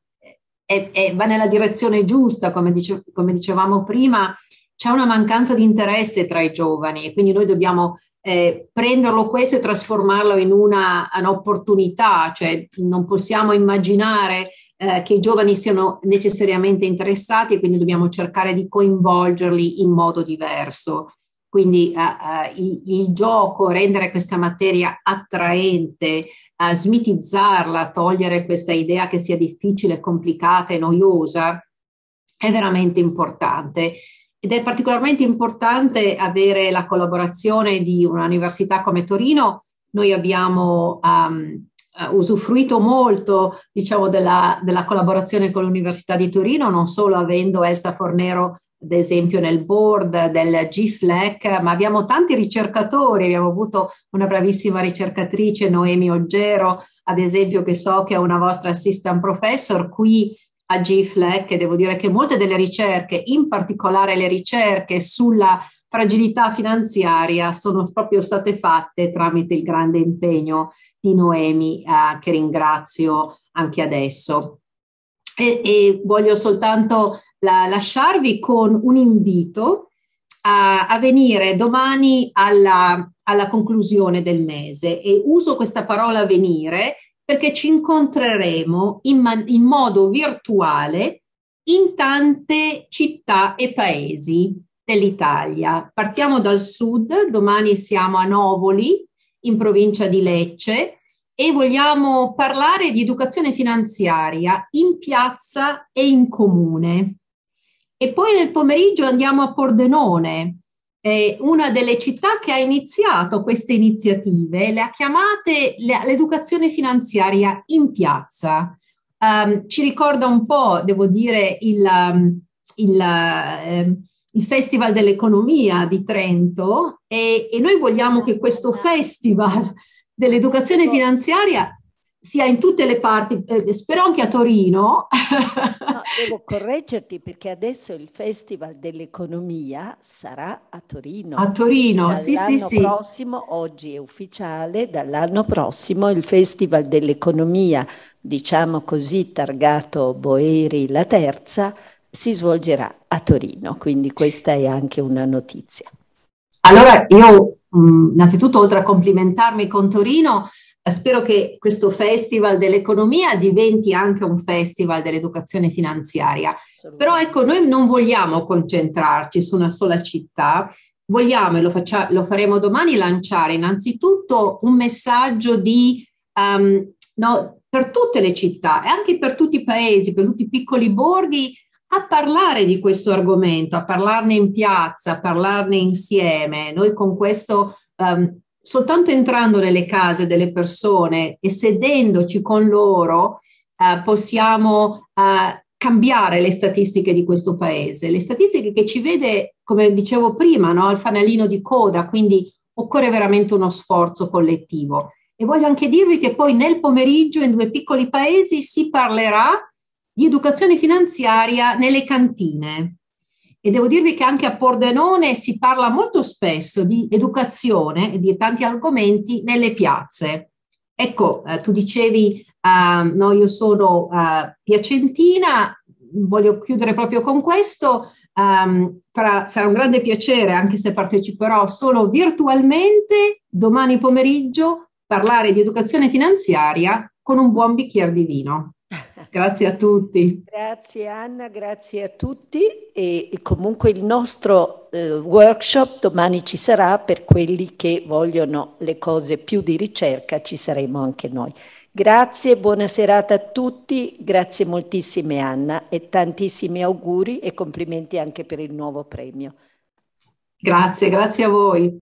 è, è, va nella direzione giusta, come, dice, come dicevamo prima, c'è una mancanza di interesse tra i giovani e quindi noi dobbiamo eh, prenderlo questo e trasformarlo in una, un'opportunità, cioè non possiamo immaginare eh, che i giovani siano necessariamente interessati quindi dobbiamo cercare di coinvolgerli in modo diverso. Quindi eh, eh il, il, gioco, rendere questa materia attraente, smitizzarla, togliere questa idea che sia difficile, complicata e noiosa, è veramente importante ed è particolarmente importante avere la collaborazione di un'università come Torino. Noi abbiamo um, usufruito molto diciamo, della, della, collaborazione con l'Università di Torino, non solo avendo Elsa Fornero ad esempio nel board del GFLEC, ma abbiamo tanti ricercatori, abbiamo avuto una bravissima ricercatrice, Noemi Oggero, ad esempio, che so che è una vostra assistant professor qui a GFLEC e devo dire che molte delle ricerche, in particolare le ricerche sulla fragilità finanziaria, sono proprio state fatte tramite il grande impegno di Noemi, eh, che ringrazio anche adesso. E, e voglio soltanto la, lasciarvi con un invito a, a venire domani alla, alla conclusione del mese e uso questa parola venire perché ci incontreremo in, man- in modo virtuale in tante città e paesi dell'Italia. Partiamo dal sud, domani siamo a Novoli, in provincia di Lecce, e vogliamo parlare di educazione finanziaria in piazza e in comune. E poi nel pomeriggio andiamo a Pordenone, eh, una delle città che ha iniziato queste iniziative, le ha chiamate l'educazione finanziaria in piazza. Um, ci ricorda un po', devo dire, il, um, il, uh, il Festival dell'Economia di Trento e, e noi vogliamo che questo festival dell'educazione finanziaria sia in tutte le parti, eh, spero anche a Torino. no, devo correggerti perché adesso il Festival dell'Economia sarà a Torino. A Torino, sì, sì, sì. L'anno prossimo, oggi è ufficiale, dall'anno prossimo il Festival dell'Economia, diciamo così, targato Boeri la terza, si svolgerà a Torino, quindi questa è anche una notizia. Allora io mh, innanzitutto oltre a complimentarmi con Torino, Spero che questo festival dell'economia diventi anche un festival dell'educazione finanziaria. Però ecco, noi non vogliamo concentrarci su una sola città, vogliamo, e lo, faccia, lo faremo domani, lanciare innanzitutto un messaggio di, um, no, per tutte le città e anche per tutti i paesi, per tutti i piccoli borghi, a parlare di questo argomento, a parlarne in piazza, a parlarne insieme. Noi con questo um, soltanto entrando nelle case delle persone e sedendoci con loro eh, possiamo eh, cambiare le statistiche di questo paese. Le statistiche che ci vede, come dicevo prima, no, al fanalino di coda, quindi occorre veramente uno sforzo collettivo. E voglio anche dirvi che poi nel pomeriggio in due piccoli paesi si parlerà di educazione finanziaria nelle cantine. E devo dirvi che anche a Pordenone si parla molto spesso di educazione e di tanti argomenti nelle piazze. Ecco, eh, tu dicevi, uh, no, io sono uh, piacentina, voglio chiudere proprio con questo. Um, fra, sarà un grande piacere, anche se parteciperò solo virtualmente, domani pomeriggio parlare di educazione finanziaria con un buon bicchiere di vino. Grazie a tutti. Grazie Anna, grazie a tutti e comunque il nostro eh, workshop domani ci sarà per quelli che vogliono le cose più di ricerca, ci saremo anche noi. Grazie, buona serata a tutti, grazie moltissime Anna e tantissimi auguri e complimenti anche per il nuovo premio. Grazie, grazie a voi.